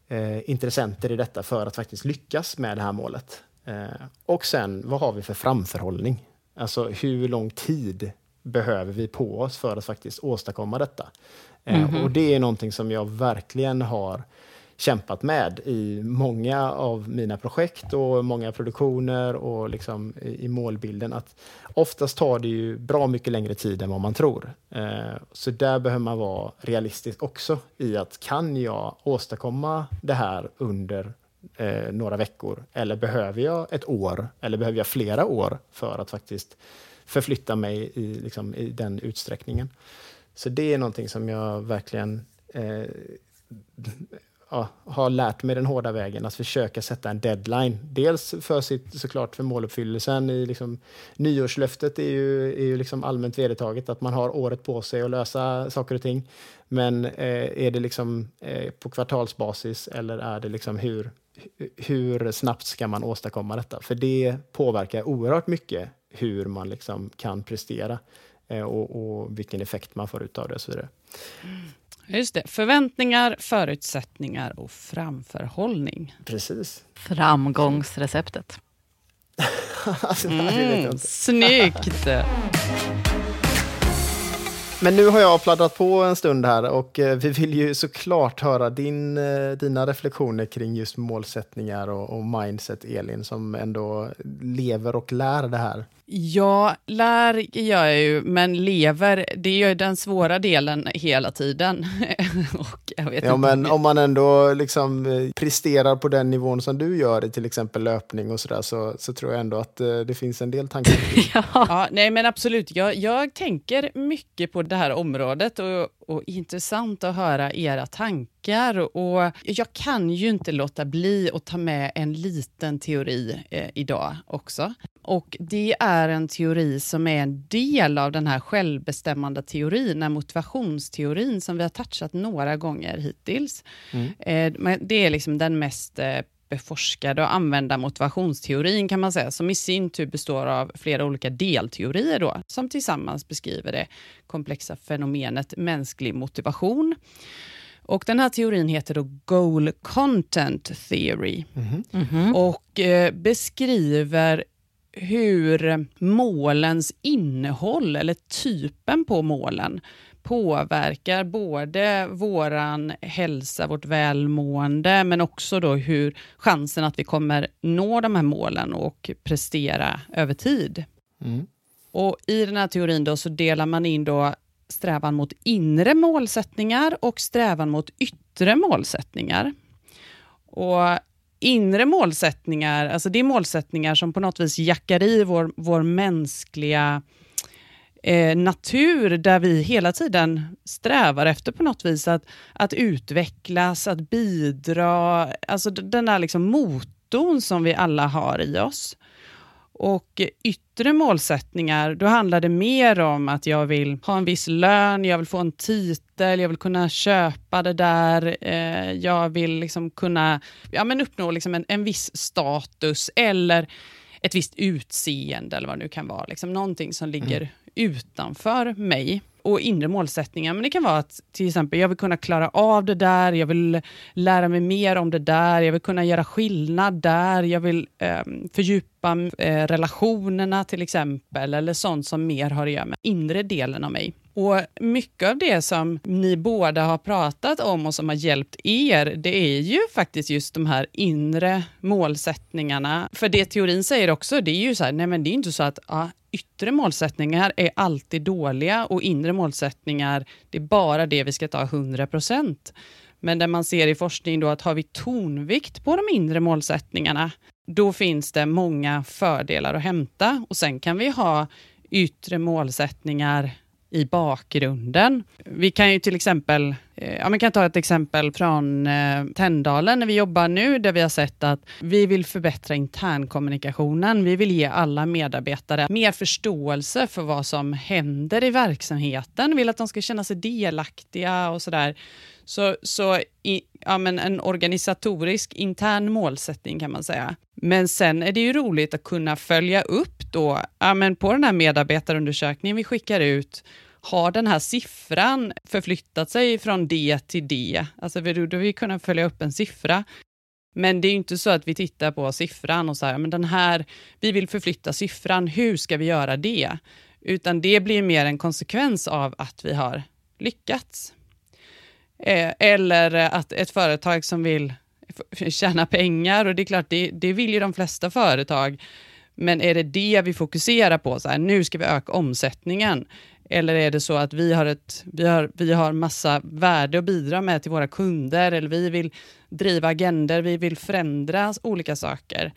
eh, intressenter i detta för att faktiskt lyckas med det här målet? Eh, och sen, vad har vi för framförhållning? Alltså hur lång tid behöver vi på oss för att faktiskt åstadkomma detta? Mm -hmm. Och det är någonting som jag verkligen har kämpat med i många av mina projekt och många produktioner och liksom i, målbilden. Att oftast tar det ju bra mycket längre tid än vad man tror. Eh, så där behöver man vara realistisk också i att kan jag åstadkomma det här under eh, några veckor? Eller behöver jag ett år? Eller behöver jag flera år för att faktiskt förflytta mig i, liksom, i den utsträckningen? Så det är någonting som jag verkligen eh, ja, har lärt mig den hårda vägen, att försöka sätta en deadline. Dels för sitt, såklart för måluppfyllelsen. I liksom, nyårslöftet är ju, är ju liksom allmänt vedertaget, att man har året på sig att lösa saker och ting. Men eh, är det liksom eh, på kvartalsbasis eller är det liksom hur, hur snabbt ska man åstadkomma detta? För det påverkar oerhört mycket hur man liksom kan prestera och, och, vilken effekt man får ut av det och så vidare. Mm. Just det. Förväntningar, förutsättningar och framförhållning. Precis. Framgångsreceptet. alltså, mm, snyggt! Men nu har jag pladdrat på en stund här och eh, vi vill ju såklart höra din, eh, dina reflektioner kring just målsättningar och, och mindset, Elin, som ändå lever och lär det här. Ja, lär gör jag ju, men lever, det är ju den svåra delen hela tiden. och jag vet ja, inte men om man ändå liksom eh, presterar på den nivån som du gör i till exempel löpning och sådär, så, så tror jag ändå att det finns en del tankar. ja. ja, nej men absolut. Jag, jag tänker mycket på det här området och, och intressant att höra era tankar. Och jag kan ju inte låta bli att ta med en liten teori eh, idag också. Och det är en teori som är en del av den här självbestämmande teorin, den motivationsteorin som vi har touchat några gånger hittills. Mm. Eh, det är liksom den mest eh, beforskade och använda motivationsteorin kan man säga, som i sin tur består av flera olika delteorier då, som tillsammans beskriver det komplexa fenomenet mänsklig motivation. Och den här teorin heter då Goal Content Theory mm -hmm. och eh, beskriver hur målens innehåll, eller typen på målen, påverkar både våran hälsa, vårt välmående, men också då hur chansen att vi kommer nå de här målen och prestera över tid. Mm. Och I den här teorin då så delar man in då strävan mot inre målsättningar och strävan mot yttre målsättningar. Och inre målsättningar, alltså det är målsättningar som på något vis jackar i vår, vår mänskliga eh, natur, där vi hela tiden strävar efter på något vis att, att utvecklas, att bidra, alltså den där liksom motorn som vi alla har i oss. Och yttre målsättningar, då handlar det mer om att jag vill ha en viss lön, jag vill få en titel, jag vill kunna köpa det där, eh, jag vill liksom kunna ja, men uppnå liksom en, en viss status eller ett visst utseende eller vad det nu kan vara. Liksom någonting som ligger mm utanför mig och inre målsättningar. Men det kan vara att till exempel jag vill kunna klara av det där, jag vill lära mig mer om det där, jag vill kunna göra skillnad där, jag vill eh, fördjupa eh, relationerna till exempel, eller sånt som mer har att göra med inre delen av mig. Och Mycket av det som ni båda har pratat om och som har hjälpt er, det är ju faktiskt just de här inre målsättningarna. För det teorin säger också, det är ju så här, nej men det är inte så att ja, yttre målsättningar är alltid dåliga och inre målsättningar, det är bara det vi ska ta 100 procent. Men där man ser i forskning då att har vi tonvikt på de inre målsättningarna, då finns det många fördelar att hämta. Och sen kan vi ha yttre målsättningar i bakgrunden. Vi kan ju till exempel, Eh, ja, man kan ta ett exempel från eh, Tändalen när vi jobbar nu, där vi har sett att vi vill förbättra internkommunikationen. Vi vill ge alla medarbetare mer förståelse för vad som händer i verksamheten. Vi vill att de ska känna sig delaktiga och sådär. Så, så i, ja, men en organisatorisk intern målsättning kan man säga. Men sen är det ju roligt att kunna följa upp då, ja, men på den här medarbetarundersökningen vi skickar ut, har den här siffran förflyttat sig från D till D? Alltså då har vi kunnat följa upp en siffra. Men det är inte så att vi tittar på siffran och säger, men den här, vi vill förflytta siffran, hur ska vi göra det? Utan det blir mer en konsekvens av att vi har lyckats. Eh, eller att ett företag som vill tjäna pengar, och det är klart, det, det vill ju de flesta företag, men är det det vi fokuserar på, så här, nu ska vi öka omsättningen, eller är det så att vi har, ett, vi, har, vi har massa värde att bidra med till våra kunder, eller vi vill driva agender, vi vill förändra olika saker.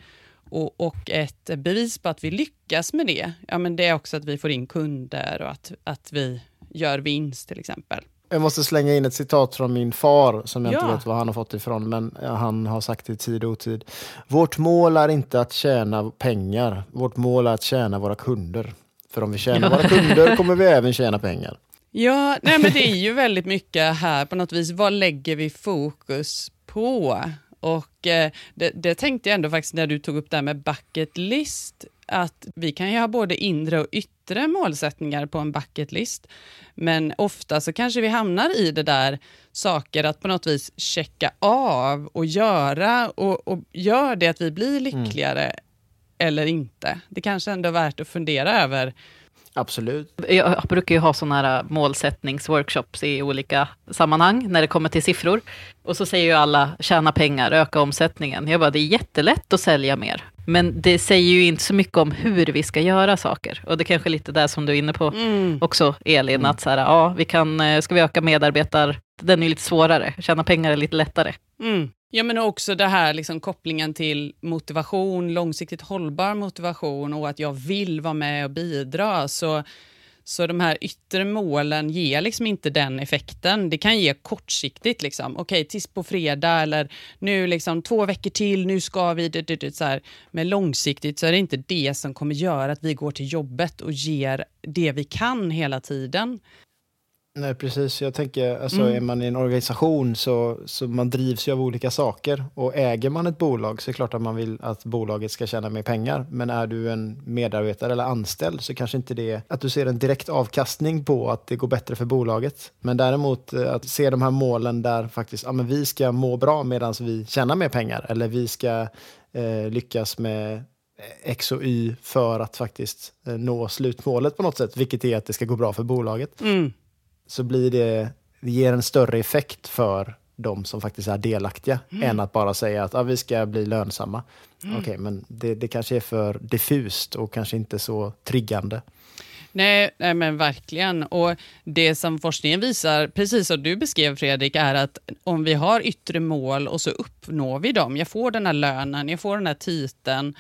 Och, och, ett bevis på att vi lyckas med det, ja, men det är också att vi får in kunder och att, att vi gör vinst till exempel. Jag måste slänga in ett citat från min far som jag ja. inte vet var han har fått ifrån, men han har sagt det i tid och otid. Vårt mål är inte att tjäna pengar, vårt mål är att tjäna våra kunder. För om vi tjänar våra kunder kommer vi även tjäna pengar. Ja, nej men det är ju väldigt mycket här på något vis, vad lägger vi fokus på? Och eh, det, det, tänkte jag ändå faktiskt när du tog upp det här med bucket list, att vi kan ju ha både inre och yttre målsättningar på en bucket list. Men ofta så kanske vi hamnar i det där saker att på något vis checka av och göra och, och gör det att vi blir lyckligare mm. Eller inte. Det kanske ändå är värt att fundera över Absolut. Jag brukar ju ha sådana här målsättningsworkshops i olika sammanhang när det kommer till siffror. Och så säger ju alla tjäna pengar, öka omsättningen. Jag bara, det är jättelätt att sälja mer. Men det säger ju inte så mycket om hur vi ska göra saker. Och det är kanske lite där som du är inne på mm. också, Elin, mm. att så här, ja, vi kan, eh, ska vi öka medarbetar, den är lite svårare, tjäna pengar är lite lättare. Mm. Ja, men också det här liksom, kopplingen till motivation, långsiktigt hållbar motivation och att jag vill vara med och bidra. Så, så de här yttre målen ger liksom inte den effekten. Det kan ge kortsiktigt, liksom. okej, okay, tills på fredag eller nu liksom två veckor till, nu ska vi... Det, det, det, så här. Men långsiktigt så är det inte det som kommer göra att vi går till jobbet och ger det vi kan hela tiden. Nej, precis. Jag tänker, alltså, mm. är man i en organisation så, så man drivs ju av olika saker. Och äger man ett bolag så är det klart att man vill att bolaget ska tjäna mer pengar. Men är du en medarbetare eller anställd så kanske inte det att du ser en direkt avkastning på att det går bättre för bolaget. Men däremot eh, att se de här målen där faktiskt, ja, men vi ska må bra medan vi tjänar mer pengar. Eller vi ska eh, lyckas med X och Y för att faktiskt eh, nå slutmålet på något sätt, vilket är att det ska gå bra för bolaget. Mm. Så blir det, det ger en större effekt för de som faktiskt är delaktiga, mm. än att bara säga att ah, vi ska bli lönsamma. Mm. Okej, okay, men det, det kanske är för diffust och kanske inte så triggande. Nej, nej, men verkligen. Och Det som forskningen visar, precis som du beskrev Fredrik, är att om vi har yttre mål och så uppnår vi dem, jag får den här lönen, jag får den här titeln,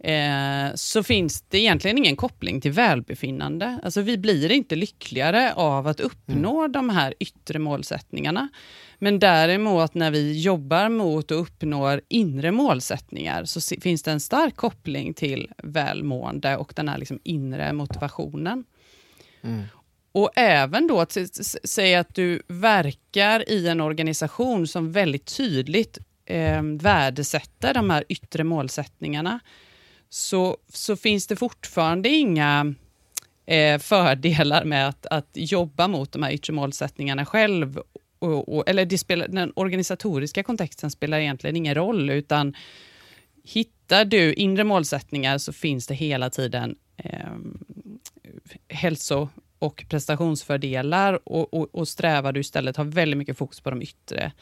eh, så finns det egentligen ingen koppling till välbefinnande. Alltså vi blir inte lyckligare av att uppnå mm. de här yttre målsättningarna. Men däremot när vi jobbar mot och uppnår inre målsättningar så finns det en stark koppling till välmående och den här liksom inre motivationen. Mm. Och även då att säga att du verkar i en organisation som väldigt tydligt eh, värdesätter de här yttre målsättningarna, så, så finns det fortfarande inga eh, fördelar med att, att jobba mot de här yttre målsättningarna själv. Och, och, eller det spelar, den organisatoriska kontexten spelar egentligen ingen roll, utan hittar du inre målsättningar så finns det hela tiden eh, hälso och prestationsfördelar och, och, och strävar du istället har väldigt mycket fokus på de yttre,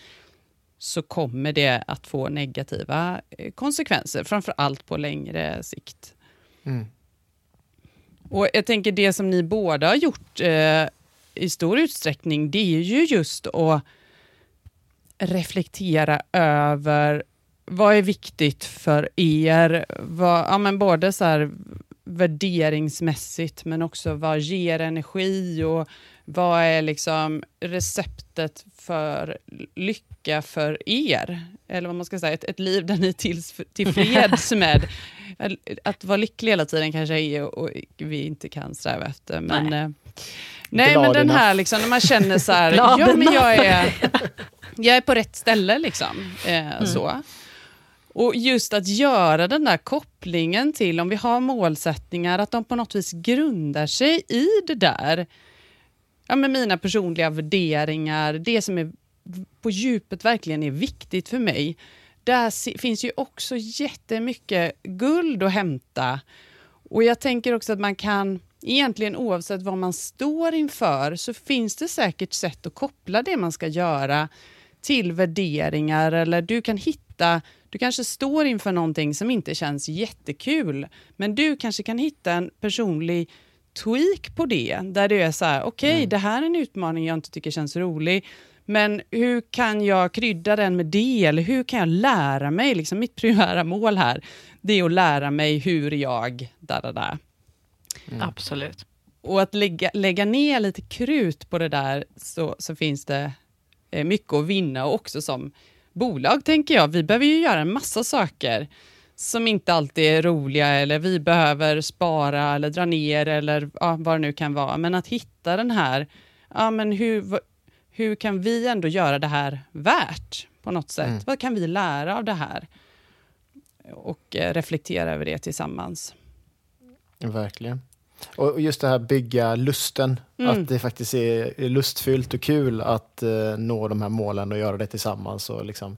så kommer det att få negativa eh, konsekvenser, framför allt på längre sikt. Mm. Och Jag tänker det som ni båda har gjort eh, i stor utsträckning, det är ju just att reflektera över vad är viktigt för er? Vad, ja, men både så här, värderingsmässigt, men också vad ger energi och vad är liksom receptet för lycka för er? Eller vad man ska säga, ett, ett liv där ni är till, tillfreds med att vara lycklig hela tiden kanske är och vi inte kan sträva efter. Men, Nej. Eh, Nej, men den här liksom, när man känner så här, ja men jag är, jag är på rätt ställe liksom. Eh, mm. så. Och just att göra den där kopplingen till, om vi har målsättningar, att de på något vis grundar sig i det där. Ja, med mina personliga värderingar, det som är på djupet verkligen är viktigt för mig. Där finns ju också jättemycket guld att hämta. Och jag tänker också att man kan egentligen oavsett vad man står inför så finns det säkert sätt att koppla det man ska göra till värderingar eller du kan hitta, du kanske står inför någonting som inte känns jättekul, men du kanske kan hitta en personlig tweak på det, där du är så här, okej, okay, mm. det här är en utmaning jag inte tycker känns rolig, men hur kan jag krydda den med det? Eller hur kan jag lära mig? Liksom mitt primära mål här, det är att lära mig hur jag... Da, da, da. Mm. Absolut. Och att lägga, lägga ner lite krut på det där, så, så finns det eh, mycket att vinna. Och också som bolag, tänker jag, vi behöver ju göra en massa saker som inte alltid är roliga, eller vi behöver spara eller dra ner, eller ja, vad det nu kan vara. Men att hitta den här, ja men hur, hur kan vi ändå göra det här värt på något sätt? Mm. Vad kan vi lära av det här? Och eh, reflektera över det tillsammans. Verkligen. Och just det här bygga lusten, mm. att det faktiskt är lustfyllt och kul att uh, nå de här målen och göra det tillsammans och liksom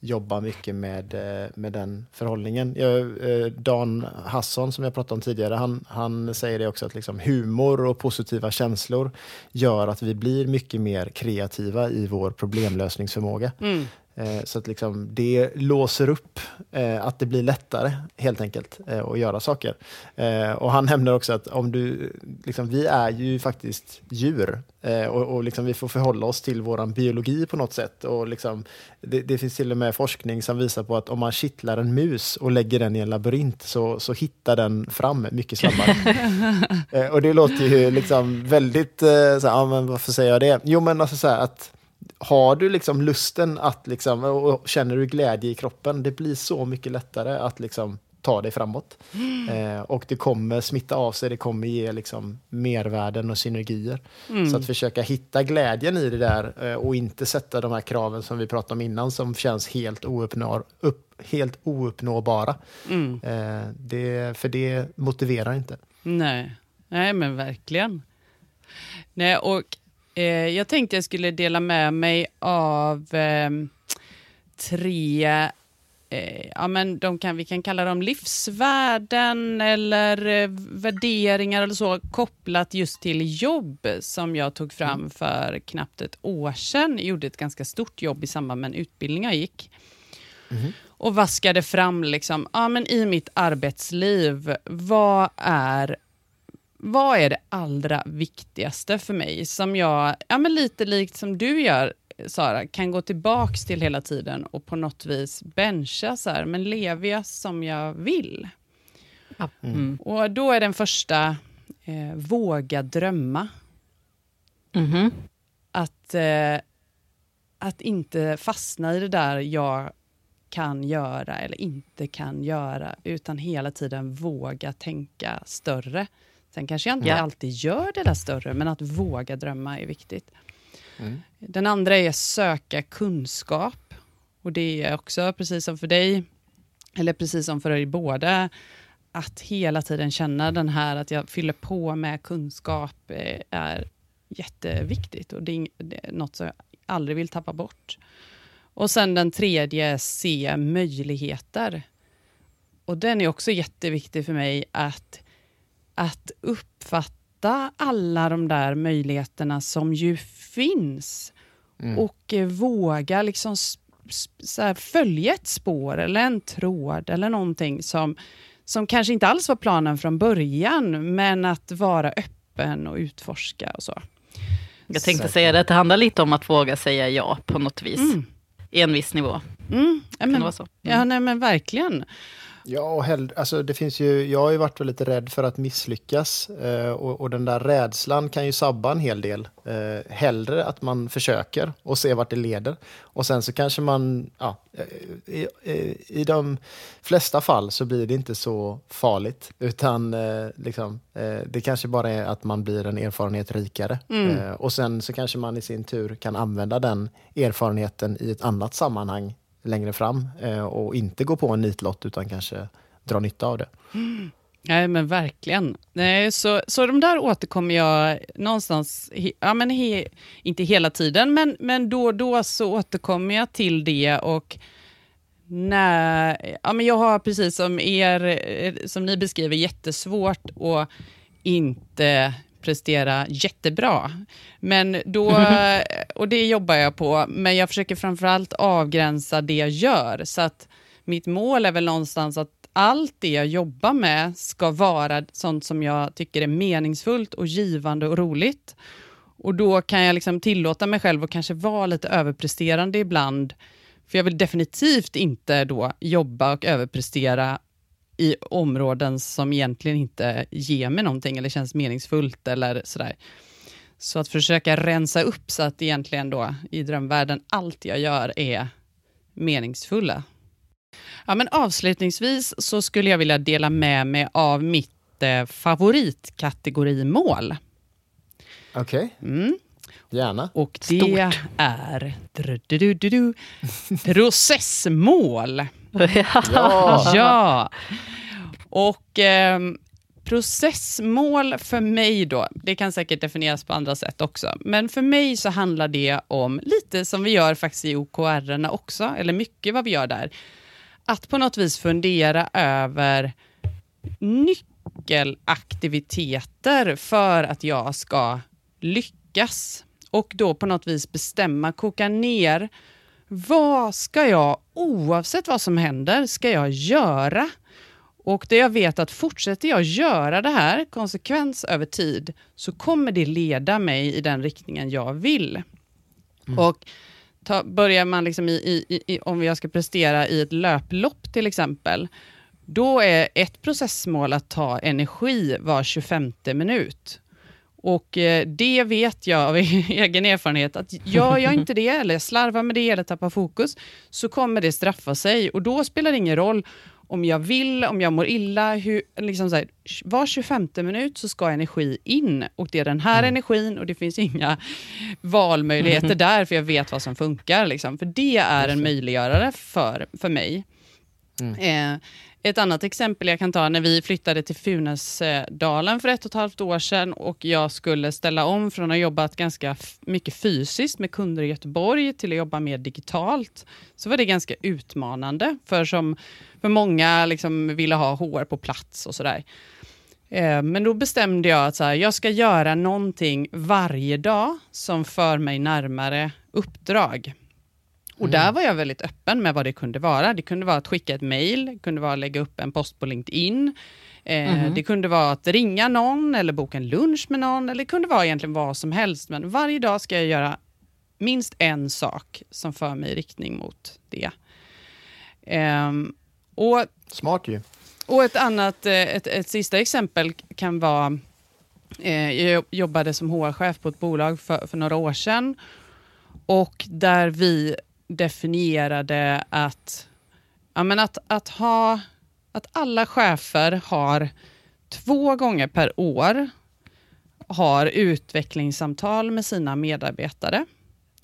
jobba mycket med, eh, med den förhållningen. Jag, eh, Dan Hasson som jag pratade om tidigare, han, han säger det också att liksom humor och positiva känslor gör att vi blir mycket mer kreativa i vår problemlösningsförmåga. Mm. Eh, så att liksom det låser upp eh, att det blir lättare helt enkelt eh, att göra saker. Och han nämner också att om du, liksom, vi är ju faktiskt djur och, och liksom vi får förhålla oss till vår biologi på något sätt. Och liksom, det, det, finns till och med forskning som visar på att om man kittlar en mus och lägger den i en labyrint så, så hittar den fram mycket snabbare. och det låter ju liksom väldigt, så här, ja, men varför säger jag det? Jo men alltså så här, att har du liksom lusten att liksom, och känner du glädje i kroppen, det blir så mycket lättare att liksom ta dig framåt. Mm. Eh, och det kommer smitta av sig, det kommer ge liksom mervärden och synergier. Mm. Så att försöka hitta glädjen i det där eh, och inte sätta de här kraven som vi pratade om innan som känns helt, ouppnår, upp, helt ouppnåbara. Mm. Eh, det, för det motiverar inte. Nej, Nej men verkligen. Nej, och jag tänkte jag skulle dela med mig av eh, tre eh, ja, men de kan, vi kan kalla dem livsvärden eller eh, värderingar eller så kopplat just till jobb som jag tog fram mm. för knappt ett år sedan. Jag gjorde ett ganska stort jobb i samband med en utbildning jag gick. Mm. Och vaskade fram liksom, ja, men i mitt arbetsliv, vad är vad är det allra viktigaste för mig som jag, ja men lite likt som du gör, Sara, kan gå tillbaks till hela tiden och på något vis bencha så här, men lever jag som jag vill? Mm. mm. Och då är den första, eh, våga drömma. Mm -hmm. Att, eh, att inte fastna i det där jag kan göra eller inte kan göra, utan hela tiden våga tänka större. Sen kanske jag inte ja. alltid gör det där större, men att våga drömma är viktigt. Mm. Den andra är söka kunskap. Och det är också, precis som för dig, eller precis som för er båda, att hela tiden känna den här att jag fyller på med kunskap eh, är jätteviktigt och det är något som jag aldrig vill tappa bort. Och sen den tredje, se möjligheter. Och den är också jätteviktig för mig att, att uppfatta alla de där möjligheterna som ju finns. Mm. Och eh, våga liksom här, följa ett spår eller en tråd eller någonting som, som kanske inte alls var planen från början, men att vara öppen och utforska och så. Jag tänkte så. säga det, att det handlar lite om att våga säga ja på något vis. Mm. I en viss nivå. Mm. Ja, men, mm. ja, nej, men verkligen. Ja, och hell, alltså det finns ju, jag har ju varit lite rädd för att misslyckas eh, och, och, den där rädslan kan ju sabba en hel del. Eh, hellre att man försöker och ser vart det leder. Och sen så kanske man, ja, eh, i, i, i de flesta fall så blir det inte så farligt. Utan eh, liksom, eh, det kanske bara är att man blir en erfarenhet rikare. Mm. Eh, och sen så kanske man i sin tur kan använda den erfarenheten i ett annat sammanhang längre fram eh, och inte gå på en nitlott utan kanske dra nytta av det. Mm. Nej, men verkligen. Nej, så, så de där återkommer jag någonstans, ja, men he, inte hela tiden, men, men då och då så återkommer jag till det och när, ja, men jag har precis som er, eh, som ni beskriver, jättesvårt att inte prestera jättebra. Men då, och det jobbar jag på, men jag försöker framförallt avgränsa det jag gör. Så att mitt mål är väl någonstans att allt det jag jobbar med ska vara sånt som jag tycker är meningsfullt och givande och roligt. Och då kan jag liksom tillåta mig själv att kanske vara lite överpresterande ibland. För jag vill definitivt inte då jobba och överprestera i områden som egentligen inte ger mig någonting eller känns meningsfullt eller sådär. Så att försöka rensa upp så att egentligen då i drömvärlden allt jag gör är meningsfulla. Ja, men avslutningsvis så skulle jag vilja dela med mig av mitt eh, favoritkategorimål. Okej. Okay. Mm. Gärna. Och det Stort. är du, du, du, processmål. ja. ja. Och eh, processmål för mig då, det kan säkert definieras på andra sätt också, men för mig så handlar det om lite som vi gör faktiskt i OKR också, eller mycket vad vi gör där. Att på något vis fundera över nyckelaktiviteter för att jag ska lyckas och då på något vis bestämma, koka ner vad ska jag, oavsett vad som händer, ska jag göra? Och det jag vet att fortsätter jag göra det här konsekvens över tid, så kommer det leda mig i den riktningen jag vill. Mm. Och ta, börjar man liksom i, i, i, om jag ska prestera i ett löplopp till exempel, då är ett processmål att ta energi var 25 minut. Och eh, det vet jag av egen erfarenhet, att gör jag inte det, eller slarvar med det, eller tappar fokus, så kommer det straffa sig. Och då spelar det ingen roll om jag vill, om jag mår illa, hur, liksom så här, var 25 minut så ska energi in. Och det är den här mm. energin och det finns inga valmöjligheter mm. där, för jag vet vad som funkar. Liksom. För det är en möjliggörare för, för mig. Mm. Eh, ett annat exempel jag kan ta när vi flyttade till Funäsdalen för ett och ett halvt år sedan och jag skulle ställa om från att ha jobbat ganska mycket fysiskt med kunder i Göteborg till att jobba mer digitalt, så var det ganska utmanande. För som för många liksom ville ha HR på plats och sådär. Eh, men då bestämde jag att så här, jag ska göra någonting varje dag som för mig närmare uppdrag. Och mm. där var jag väldigt öppen med vad det kunde vara. Det kunde vara att skicka ett mail, det kunde vara att lägga upp en post på LinkedIn. Eh, mm. Det kunde vara att ringa någon eller boka en lunch med någon. Eller det kunde vara egentligen vad som helst. Men varje dag ska jag göra minst en sak som för mig i riktning mot det. Eh, och, Smart ju. Och ett annat, eh, ett, ett sista exempel kan vara, eh, jag jobbade som HR-chef på ett bolag för, för några år sedan och där vi definierade att, ja, men att, att, ha, att alla chefer har två gånger per år har utvecklingssamtal med sina medarbetare.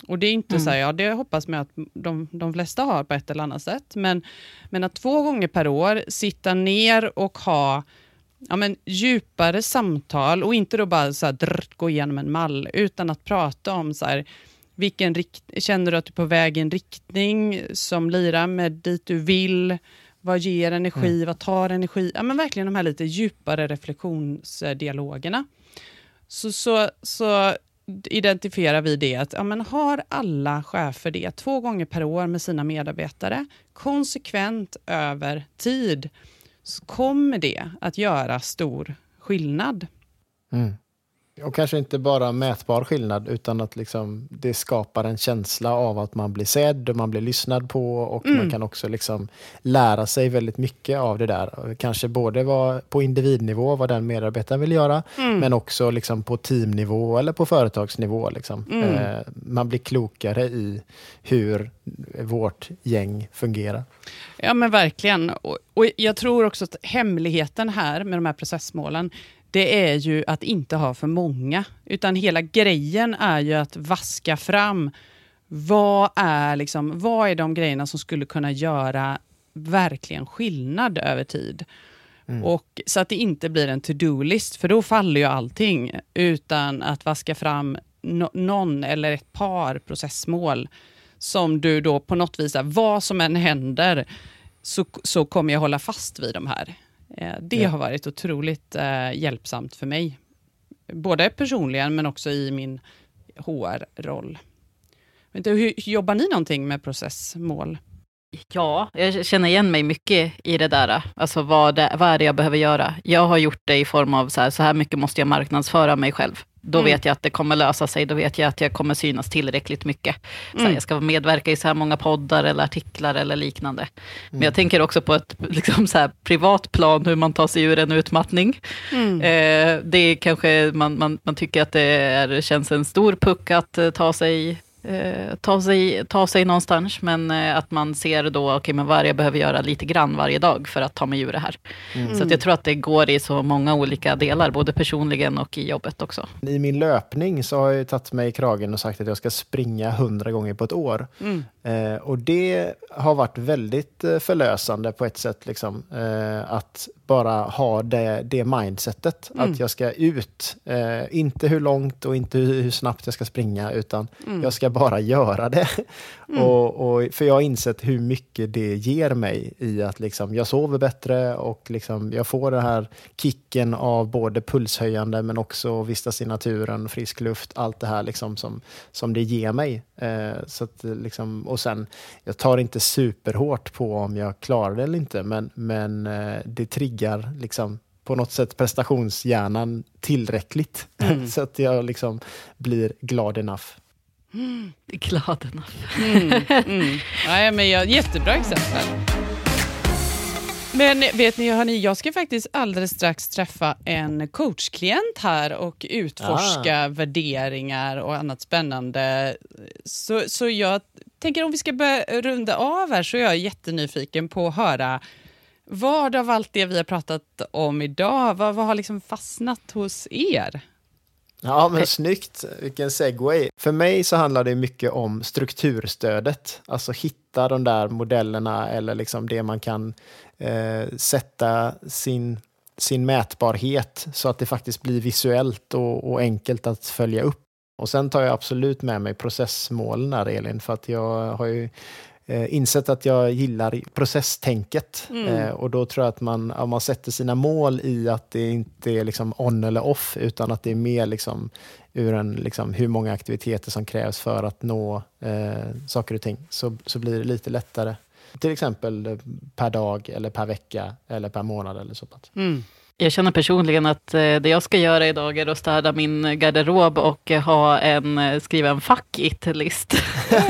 Och det är inte mm. så här, ja det hoppas man att de, de flesta har på ett eller annat sätt, men, men att två gånger per år sitta ner och ha ja, men, djupare samtal och inte då bara så här, drr, gå igenom en mall, utan att prata om så här, vilken rikt känner du att du är på väg i en riktning som lirar med dit du vill? Vad ger energi? Mm. Vad tar energi? Ja, men verkligen de här lite djupare reflektionsdialogerna. Så, så, så identifierar vi det att ja, men har alla chefer det två gånger per år med sina medarbetare, konsekvent över tid, så kommer det att göra stor skillnad. Mm. Och kanske inte bara mätbar skillnad utan att liksom det skapar en känsla av att man blir sedd och man blir lyssnad på och mm. man kan också liksom lära sig väldigt mycket av det där. Kanske både på individnivå, vad den medarbetaren vill göra, mm. men också liksom på teamnivå eller på företagsnivå. Liksom. Mm. Eh, man blir klokare i hur vårt gäng fungerar. Ja men verkligen. Och, och jag tror också att hemligheten här med de här processmålen, det är ju att inte ha för många. Utan hela grejen är ju att vaska fram vad är, liksom, vad är de grejerna som skulle kunna göra verkligen skillnad över tid. Mm. Och, så att det inte blir en to-do-list, för då faller ju allting. Utan att vaska fram no någon eller ett par processmål som du då på något vis, vad som än händer, så, så kommer jag hålla fast vid de här. Eh, det ja. har varit otroligt eh, hjälpsamt för mig. Både personligen men också i min HR-roll. Hur, jobbar ni någonting med processmål? Ja, jag känner igen mig mycket i det där. Alltså vad, det, vad är det jag behöver göra? Jag har gjort det i form av så här, så här mycket måste jag marknadsföra mig själv. Då mm. vet jag att det kommer lösa sig, då vet jag att jag kommer synas tillräckligt mycket. Så mm. Jag ska medverka i så här många poddar eller artiklar eller liknande. Mm. Men jag tänker också på ett liksom så här, privat plan, hur man tar sig ur en utmattning. Mm. Eh, det kanske, man, man, man tycker att det är, känns en stor puck att eh, ta sig eh, ta, sig, ta sig någonstans, men eh, att man ser då, okej, okay, men vad är det jag behöver göra lite grann varje dag för att ta mig ur det här. Mm. Så att jag tror att det går i så många olika delar, både personligen och i jobbet också. I min löpning så har jag tagit mig i kragen och sagt att jag ska springa hundra gånger på ett år. Mm. Eh, och det har varit väldigt eh, förlösande på ett sätt, liksom, eh, att bara ha det, det mindsetet. Mm. Att jag ska ut, eh, inte hur långt och inte hur, hur snabbt jag ska springa, utan mm. jag ska bara göra det. Mm. Och, och, för jag har insett hur mycket det ger mig i att liksom, jag sover bättre och liksom, jag får den här kicken av både pulshöjande men också vistas i naturen, frisk luft, allt det här liksom som, som det ger mig. Eh, så att, liksom, och sen, jag tar inte superhårt på om jag klarar det eller inte, men, men eh, det triggar liksom på något sätt prestationshjärnan tillräckligt mm. så att jag liksom blir glad enough. Mm. Glad enough. mm, mm. Nej, men jag, jättebra exempel. Men vet ni, hörni, jag ska faktiskt alldeles strax träffa en coachklient här och utforska ah. värderingar och annat spännande. Så, så jag tänker om vi ska börja runda av här så är jag jättenyfiken på att höra vad av allt det vi har pratat om idag, vad, vad har liksom fastnat hos er? Ja, men snyggt. Vilken segway. För mig så handlar det mycket om strukturstödet. Alltså hitta de där modellerna eller liksom det man kan eh, sätta sin, sin mätbarhet så att det faktiskt blir visuellt och, och enkelt att följa upp. Och sen tar jag absolut med mig processmålen där Elin, för att jag har ju eh, insett att jag gillar processtänket. Mm. Eh, och då tror jag att man, om man sätter sina mål i att det inte är liksom on eller off, utan att det är mer liksom ur en, liksom, hur många aktiviteter som krävs för att nå eh, saker och ting, så, så blir det lite lättare. Till exempel eh, per dag, eller per vecka, eller per månad eller så. Mm. Jag känner personligen att eh, det jag ska göra idag är att städa min garderob och eh, ha en, eh, skriva en fuck it-list.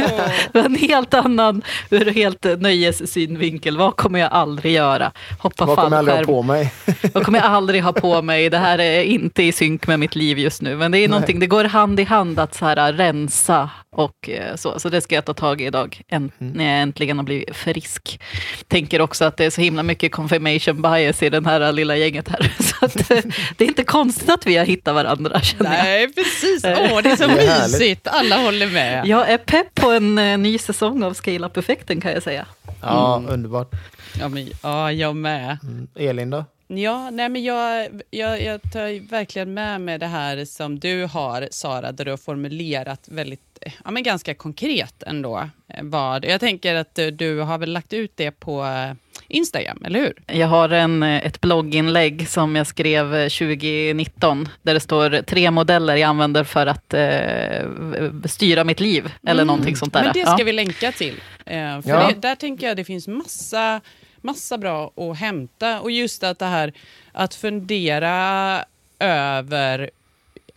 en helt annan, ur helt nöjessynvinkel. Vad kommer jag aldrig göra? Hoppa Vad kommer jag aldrig ha på mig? Vad kommer jag aldrig ha på mig? Det här är inte i synk med mitt liv just nu. Men det är någonting, det går hand i hand att så här, rensa och så. Så det ska jag ta tag i idag, änt- när jag äntligen har blivit frisk. Tänker också att det är så himla mycket confirmation bias i den här lilla gänget här. Så att, eh, det är inte konstigt att vi har hittat varandra, känner jag. Nej, precis. Åh, det är så Det är härligt. mysigt. Alla håller med. Jag är pepp på en eh, ny säsong av Scale Up-effekten kan jag säga. Ja, underbart. Ja, men, ja, jag med. Mm. Elin då? Ja, nej, men jag, jag, jag tar verkligen med mig det här som du har, Sara, där du har formulerat väldigt, ja, men ganska konkret ändå. eh, Vad, jag tänker att du, du har väl lagt ut det på eh, Instagram, eller hur? Jag har en, eh, ett blogginlägg som jag skrev eh, 2019, där det står tre modeller jag använder för att eh, styra mitt liv, eller någonting sånt där. Men det ska Ja. vi länka till. Eh, för Ja. det, där tänker jag det finns massa, massa bra att hämta. Och just att det här att fundera över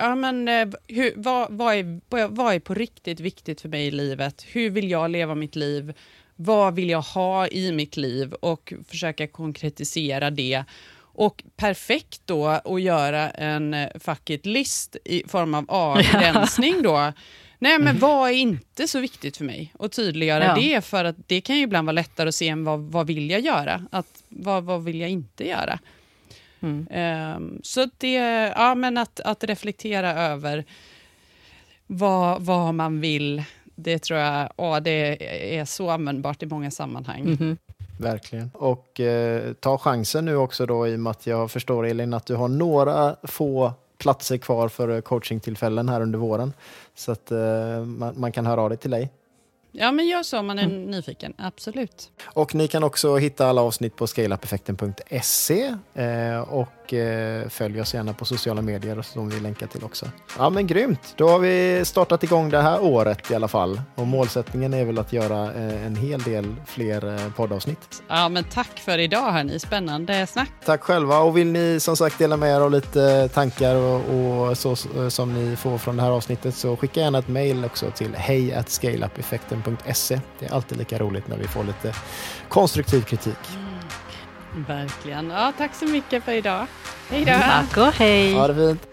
Ja, men, eh, hur, vad, vad, är, vad är på riktigt viktigt för mig i livet? Hur vill jag leva mitt liv? Vad vill jag ha i mitt liv? Och försöka konkretisera det. Och perfekt då att göra en eh, fuck it-list i form av avgränsning då. Nej, men vad är inte så viktigt för mig? Och tydliggöra Ja. det, för att det kan ju ibland vara lättare att se än vad, vad vill jag göra? Att, vad, vad vill jag inte göra? Mm. Ehm, så det, ja, men att, att reflektera över vad, vad man vill, det tror jag ja, det är så användbart i många sammanhang. Mhm. Verkligen. Och eh, ta chansen nu också då i och med att jag förstår Elin att du har några få platser kvar för eh, coachingtillfällen här under våren. Så att eh, man, man kan höra av dig till dig. Ja, men gör så om man är nyfiken, absolut. Och ni kan också hitta alla avsnitt på scaleupeffekten.se eh, och eh, följ oss gärna på sociala medier som vi länkar till också. Ja men grymt, då har vi startat igång det här året i alla fall. Och målsättningen är väl att göra eh, en hel del fler eh, poddavsnitt. Ja, men tack för idag hörni, spännande snack. Tack själva och vill ni som sagt dela med er av lite tankar och, och så eh, som ni får från det här avsnittet så skicka gärna ett mail också till hej scaleupeffekten.se. Det är alltid lika roligt när vi får lite konstruktiv kritik. Verkligen. Ja, tack så mycket för idag. Hej då! Tack och hej! Ha det fint!